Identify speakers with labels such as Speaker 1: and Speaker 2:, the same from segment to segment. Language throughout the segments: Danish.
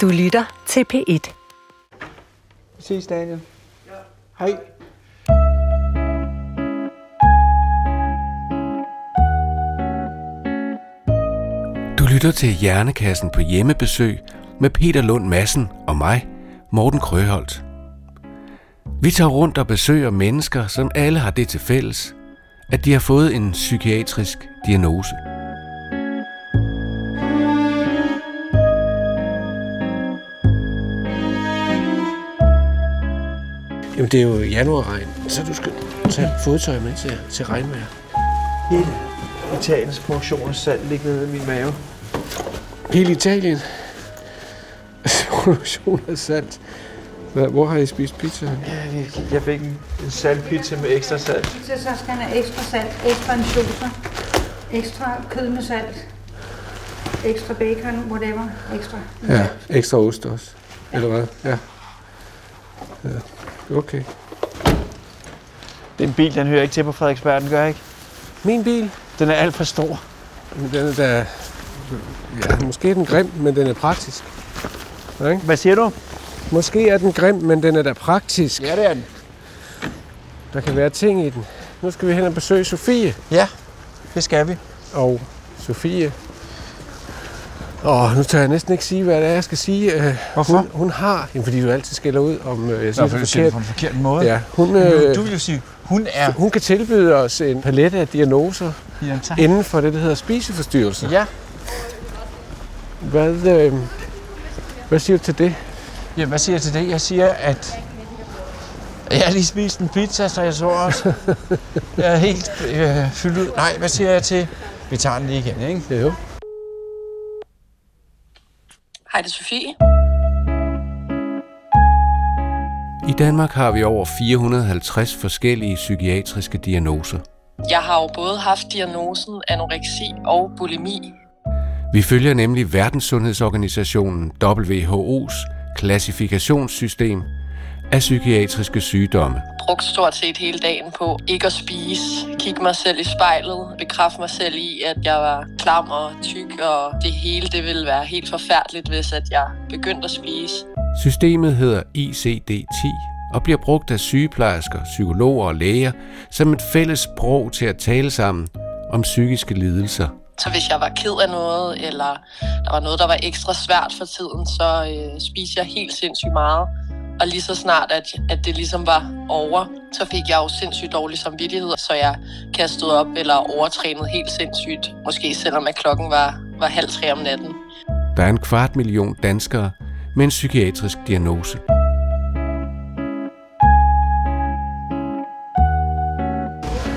Speaker 1: Du lytter til P1.
Speaker 2: Vi ses, Daniel. Ja. Hej.
Speaker 3: Du lytter til Hjernekassen på hjemmebesøg med Peter Lund Madsen og mig, Morten Krøholt. Vi tager rundt og besøger mennesker, som alle har det til fælles, at de har fået en psykiatrisk diagnose.
Speaker 4: Jamen, det er jo januarregn, så du skal tage fodtøj med til, til regnvejr.
Speaker 2: Hele Italiens produktion af salt ligger nede i min mave.
Speaker 4: Hele Italien. Produktion af salt. Hvad, hvor har I spist pizza?
Speaker 2: Ja, jeg- jeg fik en, en saltpizza med ekstra salt.
Speaker 5: Så, så skal han have ekstra salt, ekstra ansjoser, ekstra kød med salt, ekstra bacon, whatever, ekstra.
Speaker 4: Ja, ekstra ost også. Eller hvad? Ja. ja. Okay.
Speaker 2: Den bil, den hører ikke til på Frederiksberg, den gør ikke.
Speaker 4: Min bil,
Speaker 2: Den er alt for stor.
Speaker 4: den er da... Ja, måske er den grim, men den er praktisk. Ikke?
Speaker 2: Hvad siger du?
Speaker 4: Måske er den grim, men den er da praktisk.
Speaker 2: Ja, det er den.
Speaker 4: Der kan være ting i den. Nu skal vi hen og besøge Sofie.
Speaker 2: Ja, det skal vi.
Speaker 4: Og Sofie... Åh, nu tør jeg næsten ikke sige, hvad det er, jeg skal sige. Øh,
Speaker 2: Hvorfor?
Speaker 4: Hun, hun har... Jamen, fordi du altid skælder ud, om øh, jeg siger
Speaker 2: Nå,
Speaker 4: det forkert.
Speaker 2: på en forkert måde.
Speaker 4: Ja, hun, øh,
Speaker 2: du vil jo sige, hun er...
Speaker 4: hun kan tilbyde os en palet af diagnoser
Speaker 2: Ja, tak.
Speaker 4: inden for det, der hedder spiseforstyrrelser.
Speaker 2: Ja,
Speaker 4: Hvad, øh, hvad siger du til det?
Speaker 2: ja, hvad siger jeg til det? Jeg siger, at jeg har lige spist en pizza, så jeg så også. jeg er helt øh, fyldt ud. Nej, hvad siger jeg til? Vi tager den lige igen, ikke?
Speaker 4: Jo.
Speaker 6: Hej, det er Sofie.
Speaker 3: I Danmark har vi over 450 forskellige psykiatriske diagnoser.
Speaker 6: Jeg har jo både haft diagnosen anoreksi og bulimi.
Speaker 3: Vi følger nemlig Verdenssundhedsorganisationen WHO's klassifikationssystem af psykiatriske sygdomme.
Speaker 6: Brugt stort set hele dagen på ikke at spise, kigge mig selv i spejlet, bekræfte mig selv i, at jeg var klam og tyk, og det hele det ville være helt forfærdeligt, hvis at jeg begyndte at spise.
Speaker 3: Systemet hedder ICD-10 og bliver brugt af sygeplejersker, psykologer og læger som et fælles sprog til at tale sammen om psykiske lidelser.
Speaker 6: Så hvis jeg var ked af noget, eller der var noget, der var ekstra svært for tiden, så øh, spiste jeg helt sindssygt meget. Og lige så snart, at, at det ligesom var over, så fik jeg jo sindssygt dårlig samvittighed, så jeg kastede op eller overtrænede helt sindssygt. Måske selvom at klokken var, var halv tre om natten.
Speaker 3: Der er en kvart million danskere med en psykiatrisk diagnose.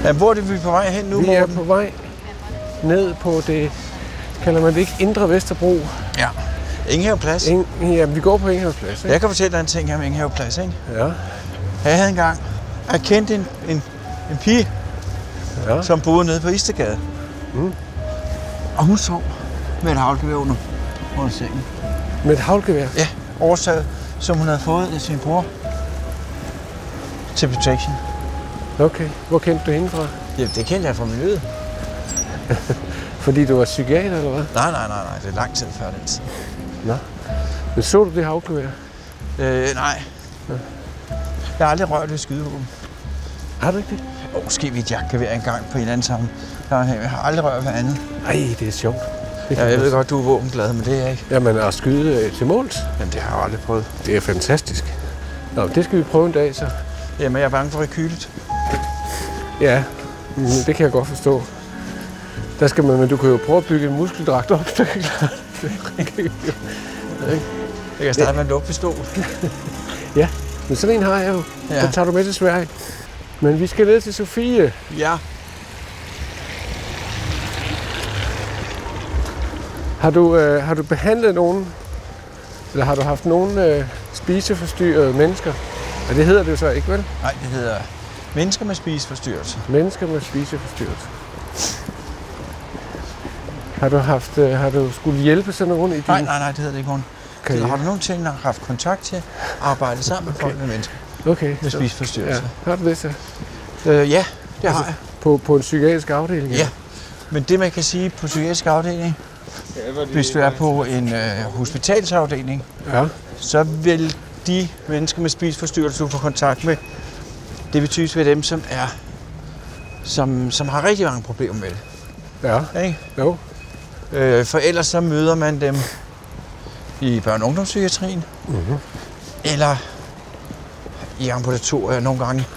Speaker 2: Ja, hvor er det, vi er på vej hen nu,
Speaker 4: Vi er på vej ned på det, kalder man det ikke, Indre Vesterbro.
Speaker 2: Ja. Ingenhave Plads.
Speaker 4: Ing, ja, vi går på Inghavsplads, ikke?
Speaker 2: Jeg kan fortælle dig en ting her med Ingenhave Plads, ikke?
Speaker 4: Ja.
Speaker 2: Jeg havde engang, jeg kendte en, en, en pige,
Speaker 4: ja.
Speaker 2: som boede nede på Istegade.
Speaker 4: Mm.
Speaker 2: Og hun sov med et havlgevær under, under sengen.
Speaker 4: Med et havlgevær.
Speaker 2: Ja, oversaget, som hun havde fået af sin bror til protection.
Speaker 4: Okay. Hvor kendte du hende fra?
Speaker 2: Ja, det kendte jeg fra miljøet.
Speaker 4: Fordi du var psykiater, eller hvad?
Speaker 2: Nej, nej, nej, nej. Det er lang tid før den tid.
Speaker 4: Nå. Men så du det havlgevær?
Speaker 2: Øh, nej. Jeg har aldrig rørt ved skydevåben.
Speaker 4: Har du ikke det?
Speaker 2: Og måske ved et jagtgevær engang på en eller anden sammen. Jeg har aldrig rørt ved andet.
Speaker 4: Nej, det er sjovt. Det
Speaker 2: Ja, jeg ved godt, du er våbenglad, men det er jeg ikke.
Speaker 4: Jamen, at skyde øh, til måls,
Speaker 2: Jamen, det har jeg aldrig prøvet.
Speaker 4: det er fantastisk. Nå, det skal vi prøve en dag, så.
Speaker 2: Jamen, jeg er bange for rekylet.
Speaker 4: Ja, mm, det kan jeg godt forstå. Der skal man, men du kan jo prøve at bygge en muskeldragt op, der kan klare det.
Speaker 2: Jeg kan starte med en lugtpistol.
Speaker 4: Men sådan en har jeg jo. Ja.
Speaker 2: Ja.
Speaker 4: Den tager du med til Sverige. Men vi skal ned til Sofie.
Speaker 2: Ja.
Speaker 4: Har du, øh, har du behandlet nogen, eller har du haft nogen øh, spiseforstyrrede mennesker? Ja, det hedder det jo så ikke, vel?
Speaker 2: Nej, det hedder mennesker med spiseforstyrrelse.
Speaker 4: Mennesker med spiseforstyrrelse. Har du, haft, øh, har du skulle hjælpe sådan rundt i din...
Speaker 2: Nej, nej, nej, det hedder det ikke, Morten.
Speaker 4: Okay.
Speaker 2: Okay. Har du nogensinde haft kontakt til at arbejde sammen med folk med mennesker
Speaker 4: Okay.
Speaker 2: med
Speaker 4: så-
Speaker 2: spiseforstyrrelse?
Speaker 4: Ja. Har du det så?
Speaker 2: Øh, ja, det har jeg.
Speaker 4: På, på en psykiatrisk afdeling?
Speaker 2: Ja. Men det, man kan sige på psykiatrisk afdeling, hvis du er på en øh, hospitalsafdeling,
Speaker 4: Ja.
Speaker 2: så vil de mennesker med spiseforstyrrelser, du får kontakt med, det vil typisk være dem, som er som, som har rigtig mange problemer med det.
Speaker 4: Ja.
Speaker 2: Ikke?
Speaker 4: Jo.
Speaker 2: Øh, for ellers så møder man dem i børne- og ungdomspsykiatrien,
Speaker 4: Mm-hmm.
Speaker 2: eller i ambulatorier nogle gange.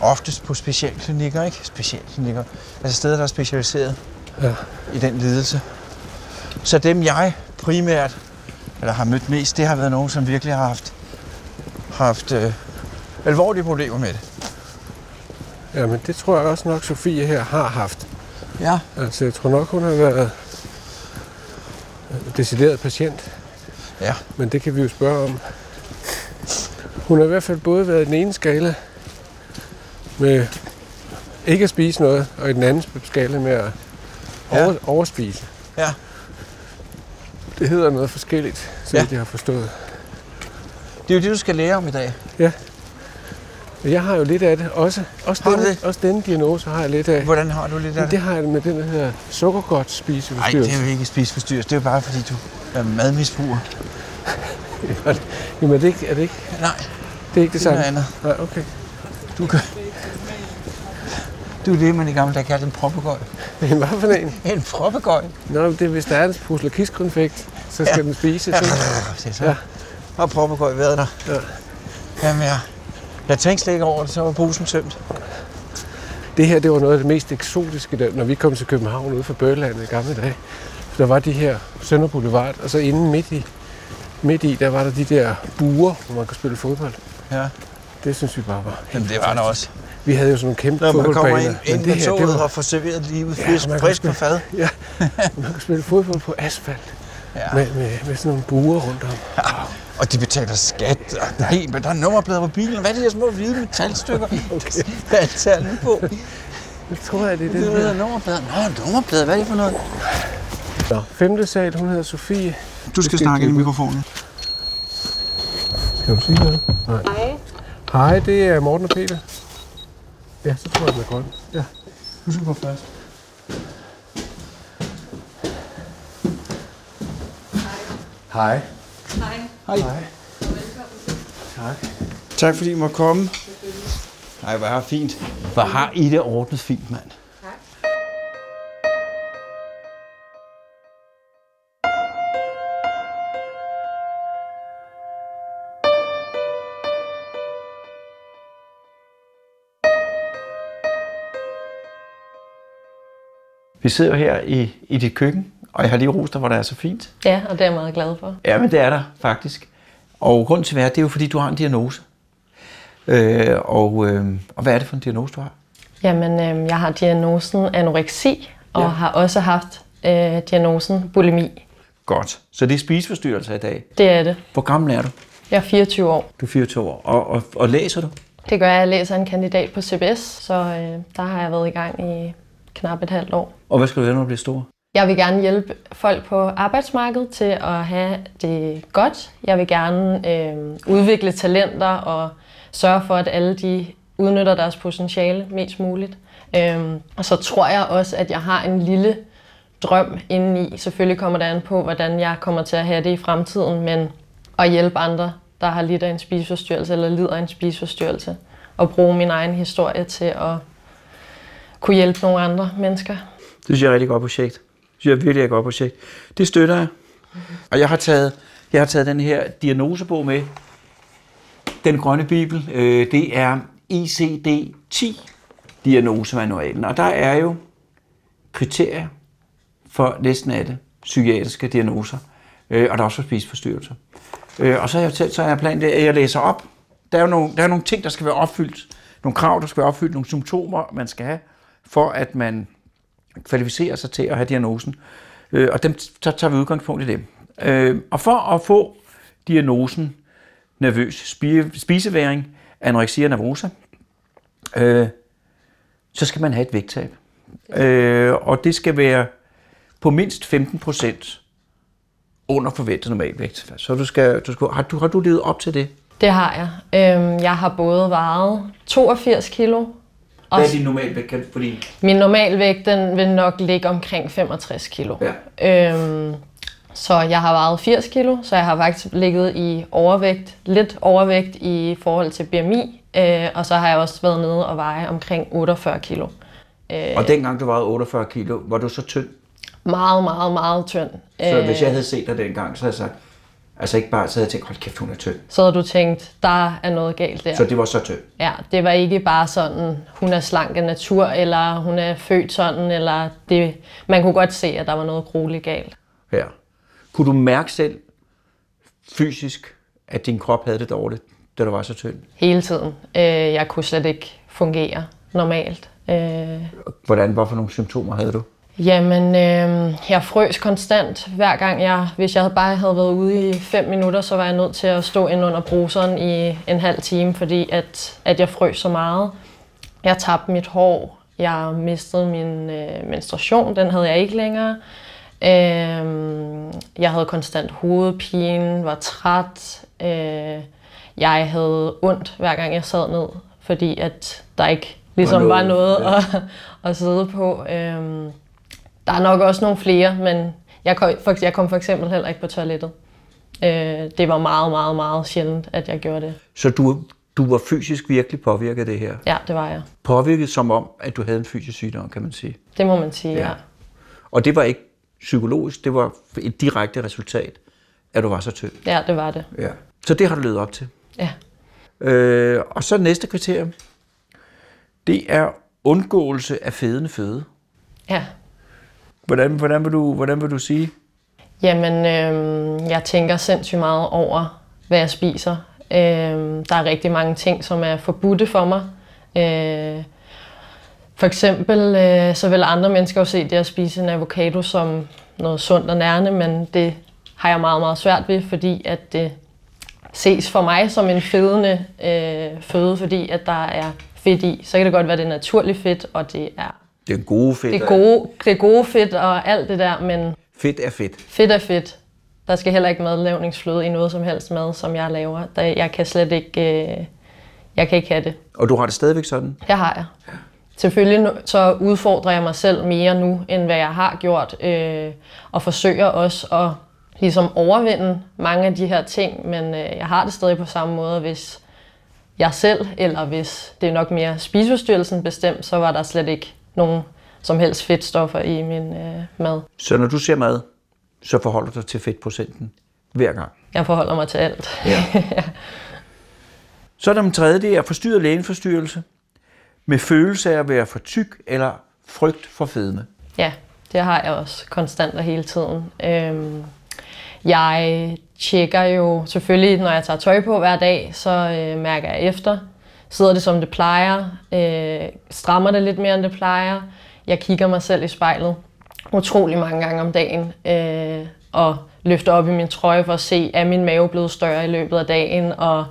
Speaker 2: Oftest på specialklinikker, ikke? Specialklinikker. Altså steder, der er specialiseret
Speaker 4: Ja.
Speaker 2: i den lidelse. Så dem jeg primært, eller har mødt mest, det har været nogen, som virkelig har haft, haft øh, alvorlige problemer med det.
Speaker 4: Jamen, det tror jeg også nok, Sofie her har haft.
Speaker 2: Ja.
Speaker 4: Altså, jeg tror nok, hun har været decideret patient.
Speaker 2: Ja.
Speaker 4: Men det kan vi jo spørge om. Hun har i hvert fald både været i den ene skala med ikke at spise noget, og i den anden skala med at
Speaker 2: Ja.
Speaker 4: over, overspise.
Speaker 2: Ja.
Speaker 4: Det hedder noget forskelligt, så
Speaker 2: Ja.
Speaker 4: ja. jeg har forstået.
Speaker 2: Det er jo det, du skal lære om i dag.
Speaker 4: Men Jeg har jo lidt af det. Også, også,
Speaker 2: Har
Speaker 4: denne,
Speaker 2: det?
Speaker 4: også denne diagnose har jeg lidt af.
Speaker 2: Hvordan har du lidt af det?
Speaker 4: det har jeg med den, der hedder sukkergodt
Speaker 2: Nej,
Speaker 4: spiseforstyrrelse.
Speaker 2: det er jo ikke spiseforstyrrelse. Det er jo bare, fordi du er madmisbruger.
Speaker 4: Jamen, er det ikke, er det ikke,
Speaker 2: Nej,
Speaker 4: det er ikke det
Speaker 2: det
Speaker 4: samme?
Speaker 2: andet.
Speaker 4: Nej, okay.
Speaker 2: Du kan... Du er det, man i gamle dage kaldte en proppegøj.
Speaker 4: Men hvad for en?
Speaker 2: En proppegøj?
Speaker 4: Nå, det er, hvis der er en pusler kiskkonfekt, så skal
Speaker 2: Ja.
Speaker 4: ja. den spises.
Speaker 2: Ja, det så.
Speaker 4: Ja.
Speaker 2: Og proppegøj været der.
Speaker 4: Ja.
Speaker 2: Jamen, jeg, jeg tænkte slet ikke over det, så var posen tømt.
Speaker 4: Det her, det var noget af det mest eksotiske, der, når vi kom til København ude fra Børlandet i gamle dage. Der var de her Sønder Boulevard, og så inde midt i, midt i, der var der de der buer, hvor man kunne spille fodbold.
Speaker 2: Ja.
Speaker 4: Det synes vi bare var.
Speaker 2: Jamen, det var der også.
Speaker 4: Vi havde jo sådan nogle kæmpe
Speaker 2: Når man kommer ind, ind
Speaker 4: det her,
Speaker 2: toget
Speaker 4: det var,
Speaker 2: og får serveret livet
Speaker 4: Ja,
Speaker 2: frisk,
Speaker 4: kan
Speaker 2: frisk på fad.
Speaker 4: man kunne spille fodbold på asfalt
Speaker 2: Ja.
Speaker 4: med, med, med sådan nogle buer rundt om.
Speaker 2: Og de betaler skat. Og nej, men der er nummerplader på bilen. Hvad er de her små hvide metalstykker? okay. Hvad er tallene på?
Speaker 4: Jeg tror, at det er
Speaker 2: Det
Speaker 4: den
Speaker 2: hedder
Speaker 4: her.
Speaker 2: nummerplader. Nå, nummerplader. Hvad er det for noget?
Speaker 4: Nå, femte sal, hun hedder Sofie.
Speaker 2: Du skal snakke ind i mikrofonen.
Speaker 4: Skal du sige noget? Nej. Hej. Hej, det er Morten og Peter. Ja, så tror jeg, den er grøn. Ja.
Speaker 2: Du skal gå først.
Speaker 4: Hej.
Speaker 2: Hej.
Speaker 4: Tak.
Speaker 2: Tak fordi I må komme. Nej, hvor har fint. Hvor har I det ordnet fint, mand. Vi sidder her i, i dit køkken, og jeg har lige rost dig, hvor det er så fint.
Speaker 1: Ja, og det er jeg meget glad for.
Speaker 2: Ja, men det er der faktisk. Og grunden til at være, det er jo fordi, du har en diagnose. Øh, og, øh, og hvad er det for en diagnose, du har?
Speaker 1: Jamen, øh, jeg har diagnosen anoreksi, og
Speaker 2: Ja.
Speaker 1: har også haft øh, diagnosen bulimi.
Speaker 2: Godt. Så det er spiseforstyrrelser i dag.
Speaker 1: Det er det.
Speaker 2: Hvor gammel er du?
Speaker 1: Jeg er 24 år.
Speaker 2: Du er 24 år. Og, og, og læser du?
Speaker 1: Det gør, at jeg læser en kandidat på CBS, så øh, der har jeg været i gang i knap et halvt år.
Speaker 2: Og hvad skal du være, når du bliver stor?
Speaker 1: Jeg vil gerne hjælpe folk på arbejdsmarkedet til at have det godt. Jeg vil gerne øh, udvikle talenter og sørge for, at alle de udnytter deres potentiale mest muligt. Øh, og så tror jeg også, at jeg har en lille drøm indeni. Selvfølgelig kommer det an på, hvordan jeg kommer til at have det i fremtiden, men at hjælpe andre, der har lidt af en spiseforstyrrelse eller lider af en spiseforstyrrelse, og bruge min egen historie til at kunne hjælpe nogle andre mennesker.
Speaker 2: Det synes jeg er et rigtig godt projekt. Det synes jeg virkelig er et godt projekt. Det støtter jeg. Og jeg har taget, jeg har taget den her diagnosebog med. Den grønne bibel. Øh, det er ICD-10 diagnosemanualen. Og der er jo kriterier for næsten alle psykiatriske diagnoser. Øh, og der er også for spiseforstyrrelser. Øh, og så har jeg, talt, så har jeg planen, at jeg læser op. Der er jo nogle, der er nogle ting, der skal være opfyldt. Nogle krav, der skal være opfyldt. Nogle symptomer, man skal have, for at man kvalificerer sig til at have diagnosen. Øh, og dem, så tager vi udgangspunkt i dem. Øh, og for at få diagnosen nervøs spi- spiseværing, anoreksia nervosa, øh, så skal man have et vægttab. Øh, og det skal være på mindst 15 procent under forventet normalvægt. Så du skal, du skal, har, du, har du levet op til det?
Speaker 1: Det har jeg. Øhm, jeg har både vejet 82 kilo
Speaker 2: Hvad er din normalvægt? Fordi,
Speaker 1: Min normalvægt, den vil nok ligge omkring 65 kilo.
Speaker 2: ja.
Speaker 1: Øhm, så jeg har vejet 80 kilo, så jeg har faktisk ligget i overvægt, lidt overvægt i forhold til BMI, øh, og så har jeg også været nede og veje omkring 48 kilo. Øh,
Speaker 2: Og dengang du vejede 48 kilo, var du så tynd?
Speaker 1: meget, meget, meget tynd.
Speaker 2: Så
Speaker 1: Øh,
Speaker 2: hvis jeg havde set dig dengang, så havde jeg sagt, altså ikke bare, så havde jeg tænkt, hold kæft, hun er tynd.
Speaker 1: Så havde du tænkt, der er noget galt der.
Speaker 2: Så det var så tynd.
Speaker 1: Ja, det var ikke bare sådan, hun er slank af natur, eller hun er født sådan, eller det, man kunne godt se, at der var noget grueligt galt.
Speaker 2: Ja. Kunne du mærke selv fysisk, at din krop havde det dårligt, da du var så tynd?
Speaker 1: Hele tiden. Øh, jeg kunne slet ikke fungere normalt. Øh,
Speaker 2: Hvordan, hvorfor nogle symptomer havde du?
Speaker 1: Jamen, øh, jeg frøs konstant. Hver gang jeg, hvis jeg bare havde været ude i fem minutter, så var jeg nødt til at stå ind under bruseren i en halv time, fordi at, at jeg frøs så meget. Jeg tabte mit hår. Jeg mistede min øh, menstruation. Den havde jeg ikke længere. Øh, jeg havde konstant hovedpine, var træt. Øh, jeg havde ondt, hver gang jeg sad ned, fordi at der ikke ligesom var noget, var noget at, at sidde på. Øh, der er nok også nogle flere, men jeg kom, for, jeg kom for eksempel heller ikke på toilettet. Øh, det var meget, meget, meget sjældent, at jeg gjorde det.
Speaker 2: Så du, du var fysisk virkelig påvirket af det her?
Speaker 1: Ja, det var jeg.
Speaker 2: Påvirket som om, at du havde en fysisk sygdom, kan man sige.
Speaker 1: Det må man sige, ja.
Speaker 2: Ja. Og det var ikke psykologisk, det var et direkte resultat, at du var så tynd.
Speaker 1: Ja, det var det.
Speaker 2: Ja. Så det har du levet op til.
Speaker 1: Ja.
Speaker 2: Øh, og så næste kriterium, det er undgåelse af fedende føde.
Speaker 1: ja.
Speaker 2: Hvordan, hvordan, vil, du, hvordan vil du sige?
Speaker 1: Jamen, øh, jeg tænker sindssygt meget over, hvad jeg spiser. Øh, der er rigtig mange ting, som er forbudte for mig. Øh, for eksempel, øh, så vil andre mennesker jo se det at spise en avocado som noget sundt og nærende, men det har jeg meget, meget svært ved, fordi at det ses for mig som en fedende øh, føde, fordi at der er fedt i. Så kan det godt være, det er naturligt fedt, og det er
Speaker 2: det er gode fedt.
Speaker 1: det gode, det gode fedt og alt det der, men
Speaker 2: Fedt er fedt.
Speaker 1: Fedt er fedt. Der skal heller ikke madlavningsfløde i noget som helst mad, som jeg laver. Der, jeg kan slet ikke, øh, jeg kan ikke have det.
Speaker 2: Og du har det stadigvæk sådan?
Speaker 1: Det har jeg. Selvfølgelig så udfordrer jeg mig selv mere nu, end hvad jeg har gjort, øh, og forsøger også at ligesom overvinde mange af de her ting, men øh, jeg har det stadig på samme måde, hvis jeg selv, eller hvis det er nok mere spiseforstyrrelsen bestemt, så var der slet ikke nogen som helst fedtstoffer i min øh, mad.
Speaker 2: Så når du ser mad, så forholder du dig til fedtprocenten hver gang.
Speaker 1: Jeg forholder mig til alt.
Speaker 2: Ja. Så er der den tredje, det er forstyrret lægenforstyrrelse med følelse af at være for tyk eller frygt for fedme.
Speaker 1: Ja, det har jeg også konstant og hele tiden. Øhm, jeg tjekker jo selvfølgelig, når jeg tager tøj på hver dag, så øh, mærker jeg efter. Sidder det som det plejer? Øh, strammer det lidt mere end det plejer? Jeg kigger mig selv i spejlet utrolig mange gange om dagen. Øh, og løfter op i min trøje for at se, er min mave blevet større i løbet af dagen? Og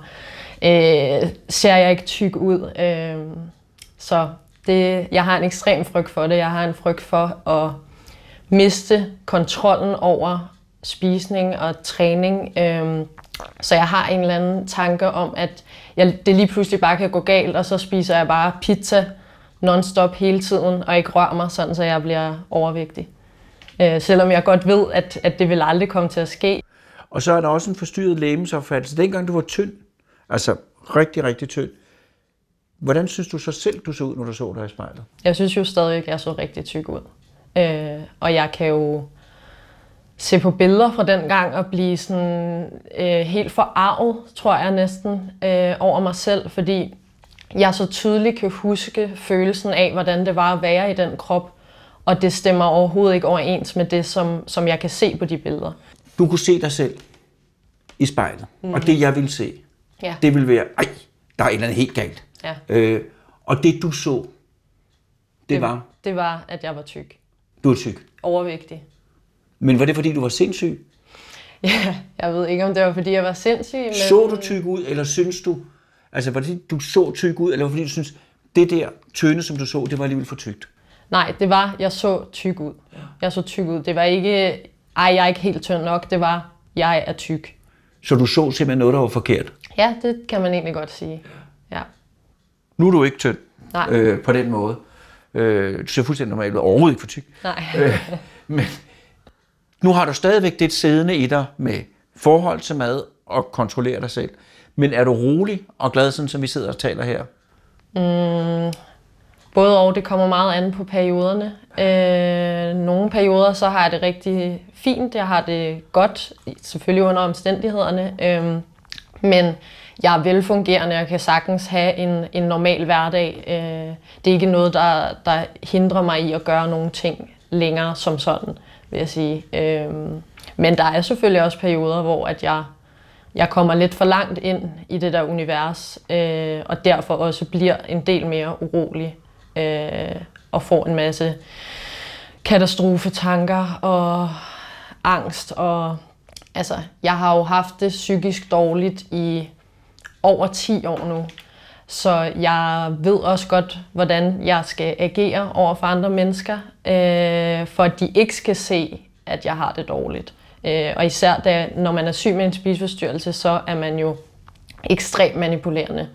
Speaker 1: øh, ser jeg ikke tyk ud? Øh, så det, jeg har en ekstrem frygt for det. Jeg har en frygt for at miste kontrollen over spisning og træning. Øh, så jeg har en eller anden tanke om, at jeg, det lige pludselig bare kan gå galt, og så spiser jeg bare pizza non-stop hele tiden, og ikke rører mig, sådan så jeg bliver overvægtig. Øh, selvom jeg godt ved, at, at det vil aldrig komme til at ske.
Speaker 2: Og så er der også en forstyrret lægemsopfattelse. Dengang du var tynd, altså rigtig, rigtig tynd, hvordan synes du så selv, du så ud, når du så dig i spejlet?
Speaker 1: Jeg synes jo stadig, at jeg så rigtig tyk ud. Øh, og jeg kan jo se på billeder fra den gang og blive sådan øh, helt forarvet, tror jeg næsten, øh, over mig selv, fordi jeg så tydeligt kan huske følelsen af, hvordan det var at være i den krop, og det stemmer overhovedet ikke overens med det, som, som jeg kan se på de billeder.
Speaker 2: Du kunne se dig selv i spejlet, mm. og det jeg ville se,
Speaker 1: Ja.
Speaker 2: det ville være, ej, der er et eller andet helt galt.
Speaker 1: Ja.
Speaker 2: Øh, og det du så, det var,
Speaker 1: Det var, at jeg var tyk.
Speaker 2: du er tyk.
Speaker 1: Overvægtig.
Speaker 2: Men var det fordi, du var sindssyg?
Speaker 1: Ja, jeg ved ikke, om det var, fordi jeg var sindssyg, men...
Speaker 2: Så du tyk ud, eller synes du, altså var det fordi, du så tyk ud, eller var det fordi, du synes, det der tynde, som du så, det var alligevel for tykt?
Speaker 1: Nej, det var, jeg så tyk ud. Jeg så tyk ud. Det var ikke, ej, jeg er ikke helt tynd nok. Det var, jeg er tyk.
Speaker 2: Så du så simpelthen noget, der var forkert.
Speaker 1: Ja, det kan man egentlig godt sige. Ja.
Speaker 2: Nu er du ikke tynd.
Speaker 1: Nej.
Speaker 2: øh, på den måde. Øh, du ser fuldstændig normalt ud, overhovedet ikke for tyk.
Speaker 1: Nej.
Speaker 2: Øh, men nu har du stadigvæk det siddende i dig med forhold til mad og kontrollere dig selv. Men er du rolig og glad, sådan som vi sidder og taler her?
Speaker 1: Mm, både og, det kommer meget an på perioderne. Øh, nogle perioder, så har jeg det rigtig fint. Jeg har det godt, selvfølgelig under omstændighederne. Øh, men jeg er velfungerende og kan sagtens have en, en normal hverdag. Øh, det er ikke noget, der, der hindrer mig i at gøre nogle ting længere som sådan, vil jeg sige. Øhm, men der er selvfølgelig også perioder, hvor at jeg, jeg kommer lidt for langt ind i det der univers, øh, og derfor også bliver en del mere urolig øh, og får en masse katastrofetanker og angst. Og, altså, jeg har jo haft det psykisk dårligt i over 10 år nu. Så jeg ved også godt, hvordan jeg skal agere over for andre mennesker, øh, for at de ikke skal se, at jeg har det dårligt. Øh, og især da, når man er syg med en spiseforstyrrelse, så er man jo ekstremt manipulerende.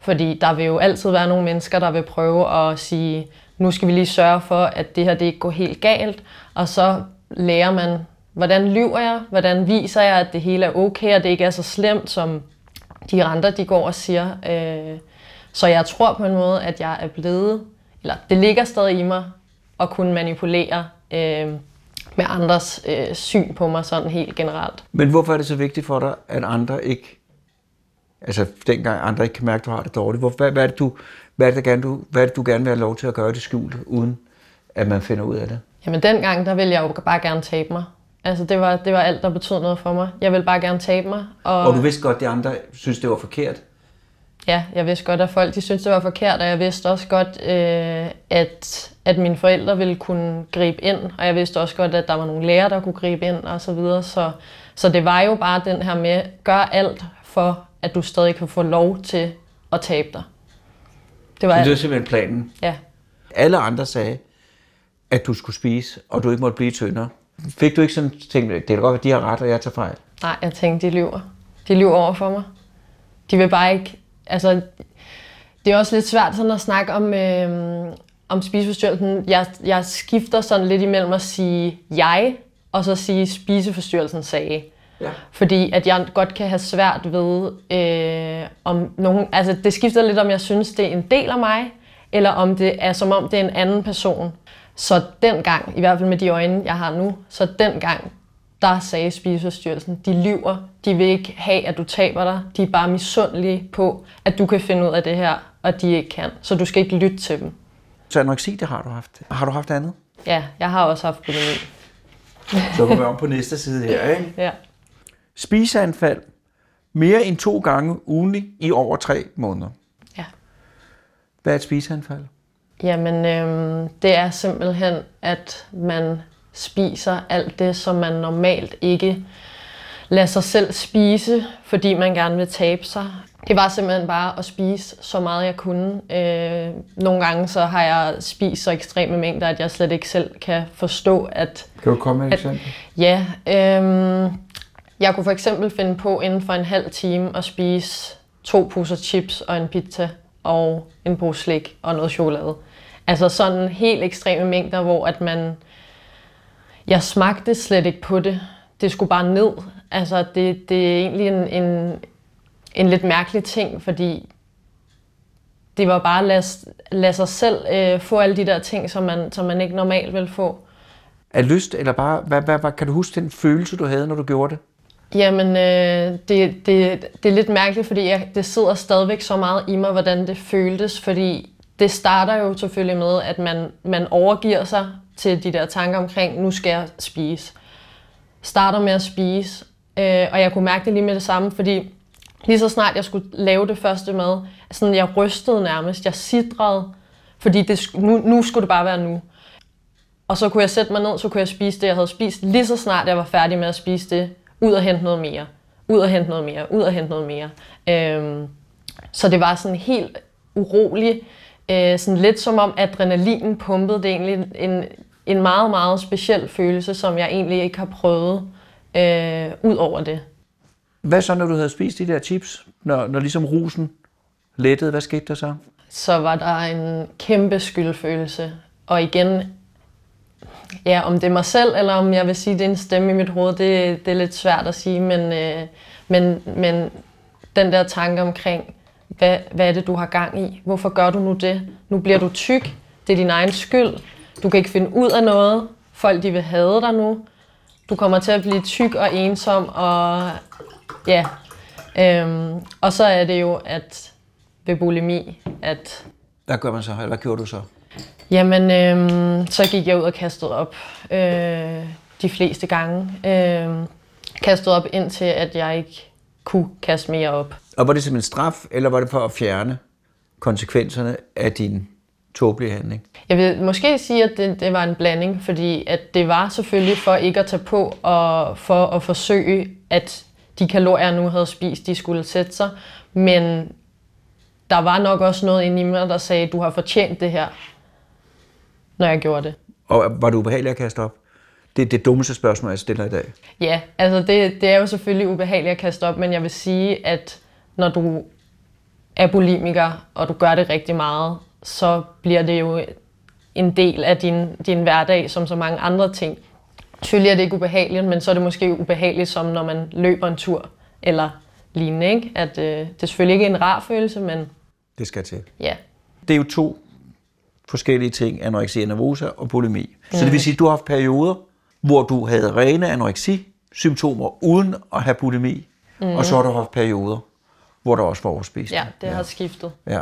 Speaker 1: Fordi der vil jo altid være nogle mennesker, der vil prøve at sige, nu skal vi lige sørge for, at det her det ikke går helt galt. Og så lærer man, hvordan lyver jeg, hvordan viser jeg, at det hele er okay, og det ikke er så slemt, som de andre de går og siger. Øh, så jeg tror på en måde, at jeg er blevet, eller det ligger stadig i mig, at kunne manipulere øh, med andres øh, syn på mig sådan helt generelt.
Speaker 2: Men hvorfor er det så vigtigt for dig, at andre ikke, altså dengang andre ikke kan mærke, at du har det dårligt, hvor, hvad, hvad, er det, du, hvad, er det, gerne, du, hvad er det, du gerne vil have lov til at gøre det skjult, uden at man finder ud af det?
Speaker 1: Jamen dengang, der ville jeg jo bare gerne tabe mig. Altså det var, det var alt, der betød noget for mig. Jeg ville bare gerne tabe mig.
Speaker 2: Og, og du vidste godt, at de andre synes, det var forkert?
Speaker 1: Ja, jeg vidste godt, at folk de syntes, det var forkert, og jeg vidste også godt, øh, at, at mine forældre ville kunne gribe ind, og jeg vidste også godt, at der var nogle lærere, der kunne gribe ind og så videre. Så, så det var jo bare den her med, gør alt for, at du stadig kan få lov til at tabe dig.
Speaker 2: Det var, så det var simpelthen planen?
Speaker 1: Ja.
Speaker 2: Alle andre sagde, at du skulle spise, og du ikke måtte blive tyndere. Fik du ikke sådan tænkt, det er godt, at de har ret, og jeg tager fejl?
Speaker 1: Nej, jeg tænkte, de lyver. De lyver over for mig. De vil bare ikke altså, det er også lidt svært sådan at snakke om, øh, om spiseforstyrrelsen. Jeg, jeg skifter sådan lidt imellem at sige jeg, og så sige spiseforstyrrelsen sagde. Ja. Fordi at jeg godt kan have svært ved, øh, om nogen, altså det skifter lidt om, jeg synes, det er en del af mig, eller om det er som om, det er en anden person. Så den gang, i hvert fald med de øjne, jeg har nu, så den gang, der sagde spiseforstyrrelsen, de lyver, de vil ikke have, at du taber dig, de er bare misundelige på, at du kan finde ud af det her, og de ikke kan. Så du skal ikke lytte til dem.
Speaker 2: Så anoreksi, det har du haft. Har du haft andet?
Speaker 1: Ja, jeg har også haft bulimi.
Speaker 2: Så kommer vi om på næste side her, ikke?
Speaker 1: Ja.
Speaker 2: Spiseanfald mere end to gange ugenligt i over tre måneder.
Speaker 1: Ja.
Speaker 2: Hvad er et spiseanfald?
Speaker 1: Jamen, øhm, det er simpelthen, at man spiser alt det, som man normalt ikke lader sig selv spise, fordi man gerne vil tabe sig. Det var simpelthen bare at spise så meget jeg kunne. Øh, nogle gange så har jeg spist så ekstreme mængder, at jeg slet ikke selv kan forstå, at...
Speaker 2: Kan du komme med et eksempel?
Speaker 1: Ja. Øh, jeg kunne for eksempel finde på inden for en halv time at spise to poser chips og en pizza og en pose slik og noget chokolade. Altså sådan helt ekstreme mængder, hvor at man jeg smagte slet ikke på det. Det skulle bare ned. Altså, det, det er egentlig en, en, en lidt mærkelig ting, fordi det var bare at lade, lade sig selv øh, få alle de der ting, som man, som man ikke normalt vil få.
Speaker 2: Er lyst, eller bare, hvad, hvad, hvad, kan du huske den følelse, du havde, når du gjorde det?
Speaker 1: Jamen, øh, det, det, det er lidt mærkeligt, fordi jeg, det sidder stadigvæk så meget i mig, hvordan det føltes, fordi det starter jo selvfølgelig med, at man, man overgiver sig til de der tanker omkring, nu skal jeg spise. Starter med at spise, øh, og jeg kunne mærke det lige med det samme, fordi lige så snart jeg skulle lave det første mad, sådan jeg rystede nærmest, jeg sidrede, fordi det, nu, nu skulle det bare være nu. Og så kunne jeg sætte mig ned, så kunne jeg spise det, jeg havde spist. Lige så snart jeg var færdig med at spise det, ud og hente noget mere. Ud og hente noget mere. Ud og hente noget mere. Øhm, så det var sådan helt urolig. Øh, sådan lidt som om adrenalinen pumpede. Det er egentlig en, en meget, meget speciel følelse, som jeg egentlig ikke har prøvet øh, ud over det.
Speaker 2: Hvad så, når du havde spist de der chips? Når, når ligesom rusen lettede, hvad skete der så?
Speaker 1: så var der en kæmpe skyldfølelse. Og igen, ja, om det er mig selv, eller om jeg vil sige, det er en stemme i mit hoved, det, det er lidt svært at sige, men, øh, men, men den der tanke omkring, hvad, hvad er det, du har gang i? Hvorfor gør du nu det? Nu bliver du tyk. Det er din egen skyld. Du kan ikke finde ud af noget. Folk de vil have dig nu. Du kommer til at blive tyk og ensom, og ja. Øhm, og så er det jo, at ved bulimi, at
Speaker 2: Hvad gør man så? Eller hvad gjorde du så?
Speaker 1: Jamen, øhm, så gik jeg ud og kastede op øh, de fleste gange. Øh, kastede op indtil, at jeg ikke kunne kaste mere op.
Speaker 2: Og var det som en straf, eller var det for at fjerne konsekvenserne af din tåbelige handling?
Speaker 1: Jeg vil måske sige, at det, det var en blanding, fordi at det var selvfølgelig for ikke at tage på og for at forsøge, at de kalorier, jeg nu havde spist, de skulle sætte sig. Men der var nok også noget inde i mig, der sagde, du har fortjent det her, når jeg gjorde det.
Speaker 2: Og var det ubehageligt at kaste op? Det er det dummeste spørgsmål, jeg stiller i dag.
Speaker 1: Ja, altså det, det er jo selvfølgelig ubehageligt at kaste op, men jeg vil sige, at når du er bulimiker, og du gør det rigtig meget, så bliver det jo en del af din, din hverdag, som så mange andre ting. Selvfølgelig er det ikke ubehageligt, men så er det måske ubehageligt, som når man løber en tur, eller lignende. Ikke? At, øh, det er selvfølgelig ikke en rar følelse, men
Speaker 2: Det skal til.
Speaker 1: ja.
Speaker 2: Det er jo to forskellige ting, anoreksi nervosa og bulimi. Så det vil sige, at du har haft perioder, hvor du havde rene anoreksi-symptomer uden at have bulimi, mm. og så har du haft perioder, hvor der også var overspisning.
Speaker 1: ja, det har skiftet.
Speaker 2: ja.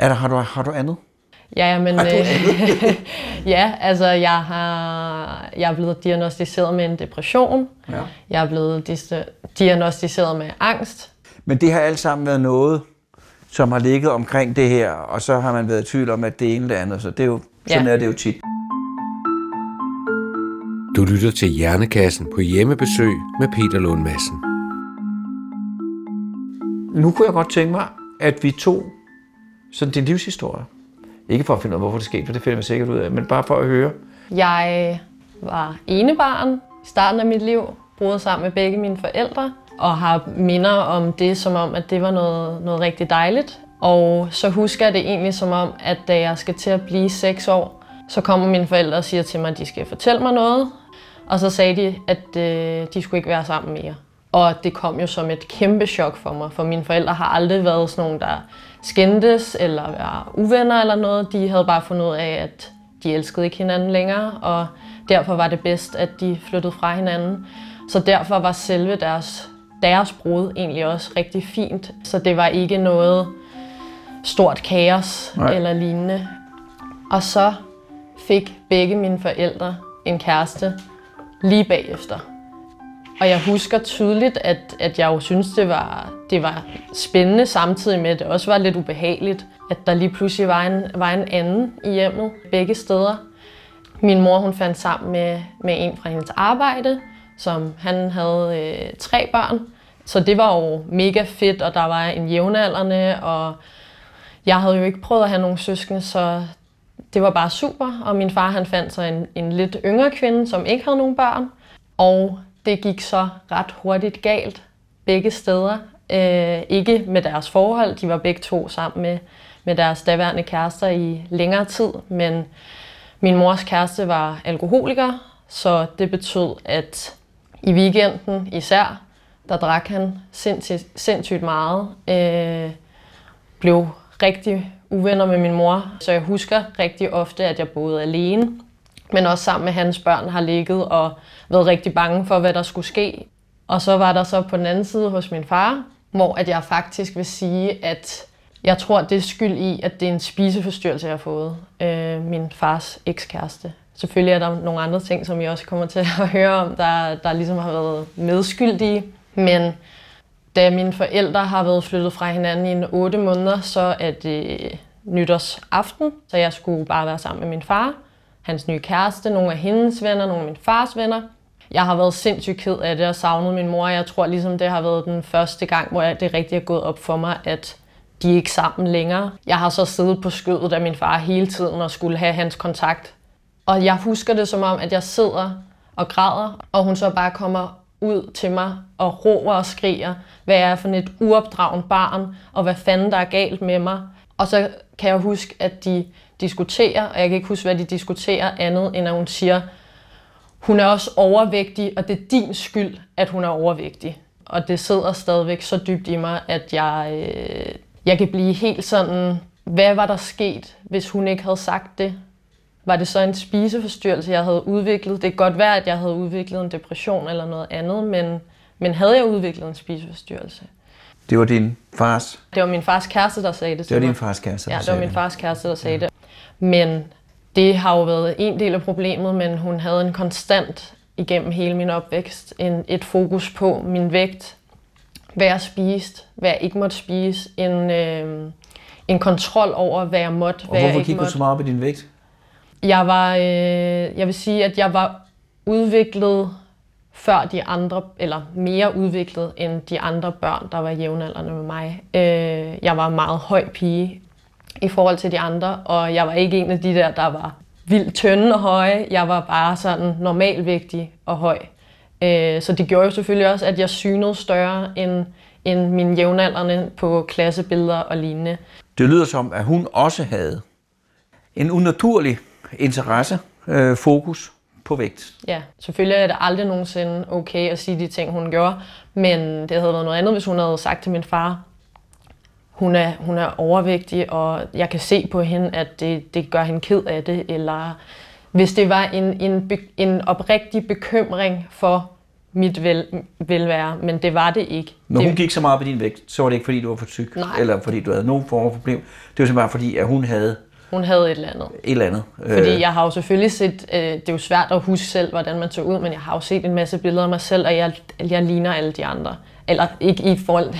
Speaker 2: Er der, har, du, har du andet?
Speaker 1: Ja, men
Speaker 2: Har du
Speaker 1: øh, ja, altså jeg har jeg er blevet diagnostiseret med en depression.
Speaker 2: Ja.
Speaker 1: Jeg er blevet dis- diagnostiseret med angst.
Speaker 2: Men det har alt sammen været noget, som har ligget omkring det her, og så har man været i tvivl om, at det ene eller andet. Så det er jo, sådan
Speaker 1: Ja.
Speaker 2: er det jo tit.
Speaker 3: Du lytter til Hjernekassen på hjemmebesøg med Peter Lund Madsen.
Speaker 2: Nu kunne jeg godt tænke mig, at vi tog sådan din livshistorie. Ikke for at finde ud af, hvorfor det skete, for det finder vi sikkert ud af, men bare for at høre.
Speaker 1: Jeg var enebarn i starten af mit liv, boede sammen med begge mine forældre, og har minder om det, som om, at det var noget, noget rigtig dejligt. Og så husker jeg det egentlig som om, at da jeg skal til at blive 6 år, så kommer mine forældre og siger til mig, at de skal fortælle mig noget. Og så sagde de, at øh, de skulle ikke være sammen mere. Og det kom jo som et kæmpe chok for mig, for mine forældre har aldrig været sådan nogen, der skændtes eller var uvenner eller noget. De havde bare fundet ud af, at de elskede ikke hinanden længere, og derfor var det bedst, at de flyttede fra hinanden. Så derfor var selve deres, deres brud egentlig også rigtig fint. Så det var ikke noget stort kaos
Speaker 2: Nej.
Speaker 1: eller lignende. Og så fik begge mine forældre en kæreste lige bagefter. Og jeg husker tydeligt, at, at jeg jo synes, det var, det var spændende samtidig med, at det også var lidt ubehageligt, at der lige pludselig var en, var en anden i hjemmet begge steder. Min mor hun fandt sammen med, med en fra hendes arbejde, som han havde øh, tre børn. Så det var jo mega fedt, og der var en jævnaldrende, og jeg havde jo ikke prøvet at have nogen søskende, så det var bare super. Og min far han fandt sig en, en lidt yngre kvinde, som ikke havde nogen børn. Og det gik så ret hurtigt galt begge steder. Øh, ikke med deres forhold, de var begge to sammen med, med deres daværende kærester i længere tid, men min mors kæreste var alkoholiker, så det betød, at i weekenden især, der drak han sindssygt, sindssygt meget. Øh, blev rigtig uvenner med min mor, så jeg husker rigtig ofte, at jeg boede alene, men også sammen med hans børn har ligget og været rigtig bange for, hvad der skulle ske. Og så var der så på den anden side hos min far, hvor at jeg faktisk vil sige, at jeg tror, det er skyld i, at det er en spiseforstyrrelse, jeg har fået. Øh, min fars ekskæreste. Selvfølgelig er der nogle andre ting, som jeg også kommer til at høre om, der, der ligesom har været medskyldige. Men da mine forældre har været flyttet fra hinanden i en 8 måneder, så er det nytårsaften, så jeg skulle bare være sammen med min far, hans nye kæreste, nogle af hendes venner, nogle af min fars venner. Jeg har været sindssygt ked af det og savnet min mor. Jeg tror ligesom, det har været den første gang, hvor det rigtig er gået op for mig, at de er ikke sammen længere. Jeg har så siddet på skødet af min far hele tiden og skulle have hans kontakt. Og jeg husker det som om, at jeg sidder og græder, og hun så bare kommer ud til mig og råber og skriger, hvad jeg er for et uopdragen barn, og hvad fanden der er galt med mig. Og så kan jeg huske, at de diskuterer, og jeg kan ikke huske, hvad de diskuterer andet, end at hun siger, hun er også overvægtig, og det er din skyld, at hun er overvægtig. Og det sidder stadigvæk så dybt i mig, at jeg, øh, jeg kan blive helt sådan, hvad var der sket, hvis hun ikke havde sagt det? Var det så en spiseforstyrrelse, jeg havde udviklet? Det kan godt være, at jeg havde udviklet en depression eller noget andet, men, men havde jeg udviklet en spiseforstyrrelse?
Speaker 2: Det var din fars?
Speaker 1: Det var min fars kæreste, der sagde det
Speaker 2: Det var din fars kæreste, der
Speaker 1: Ja, det var
Speaker 2: sagde
Speaker 1: min fars kæreste, der sagde det. Men det har jo været en del af problemet, men hun havde en konstant igennem hele min opvækst, en, et fokus på min vægt, hvad jeg spiste, hvad jeg ikke måtte spise, en, øh, en kontrol over, hvad jeg måtte,
Speaker 2: Og
Speaker 1: hvad jeg
Speaker 2: hvorfor
Speaker 1: ikke
Speaker 2: gik du
Speaker 1: måtte.
Speaker 2: så meget op i din vægt?
Speaker 1: Jeg var, øh, jeg vil sige, at jeg var udviklet før de andre, eller mere udviklet end de andre børn, der var jævnaldrende med mig. Øh, jeg var en meget høj pige i forhold til de andre, og jeg var ikke en af de der, der var vildt tynde og høje. Jeg var bare sådan normalvægtig og høj. Øh, så det gjorde jo selvfølgelig også, at jeg synede større end, end mine jævnaldrende på klassebilleder og lignende.
Speaker 2: Det lyder som, at hun også havde en unaturlig interesse, øh, fokus på vægt.
Speaker 1: Ja, selvfølgelig er det aldrig nogensinde okay at sige de ting, hun gjorde, men det havde været noget andet, hvis hun havde sagt til min far, hun er, hun er overvægtig, og jeg kan se på hende, at det, det gør hende ked af det, eller hvis det var en, en, en oprigtig bekymring for mit vel, velvære, men det var det ikke.
Speaker 2: Når
Speaker 1: det,
Speaker 2: hun gik så meget på din vægt, så var det ikke fordi, du var for tyk,
Speaker 1: Nej.
Speaker 2: eller fordi du havde nogen form for problem. Det var simpelthen bare fordi, at hun havde
Speaker 1: hun havde et eller andet.
Speaker 2: et eller andet.
Speaker 1: Fordi jeg har jo selvfølgelig set, øh, det er jo svært at huske selv, hvordan man så ud, men jeg har jo set en masse billeder af mig selv, og jeg, jeg ligner alle de andre. Eller ikke i forhold...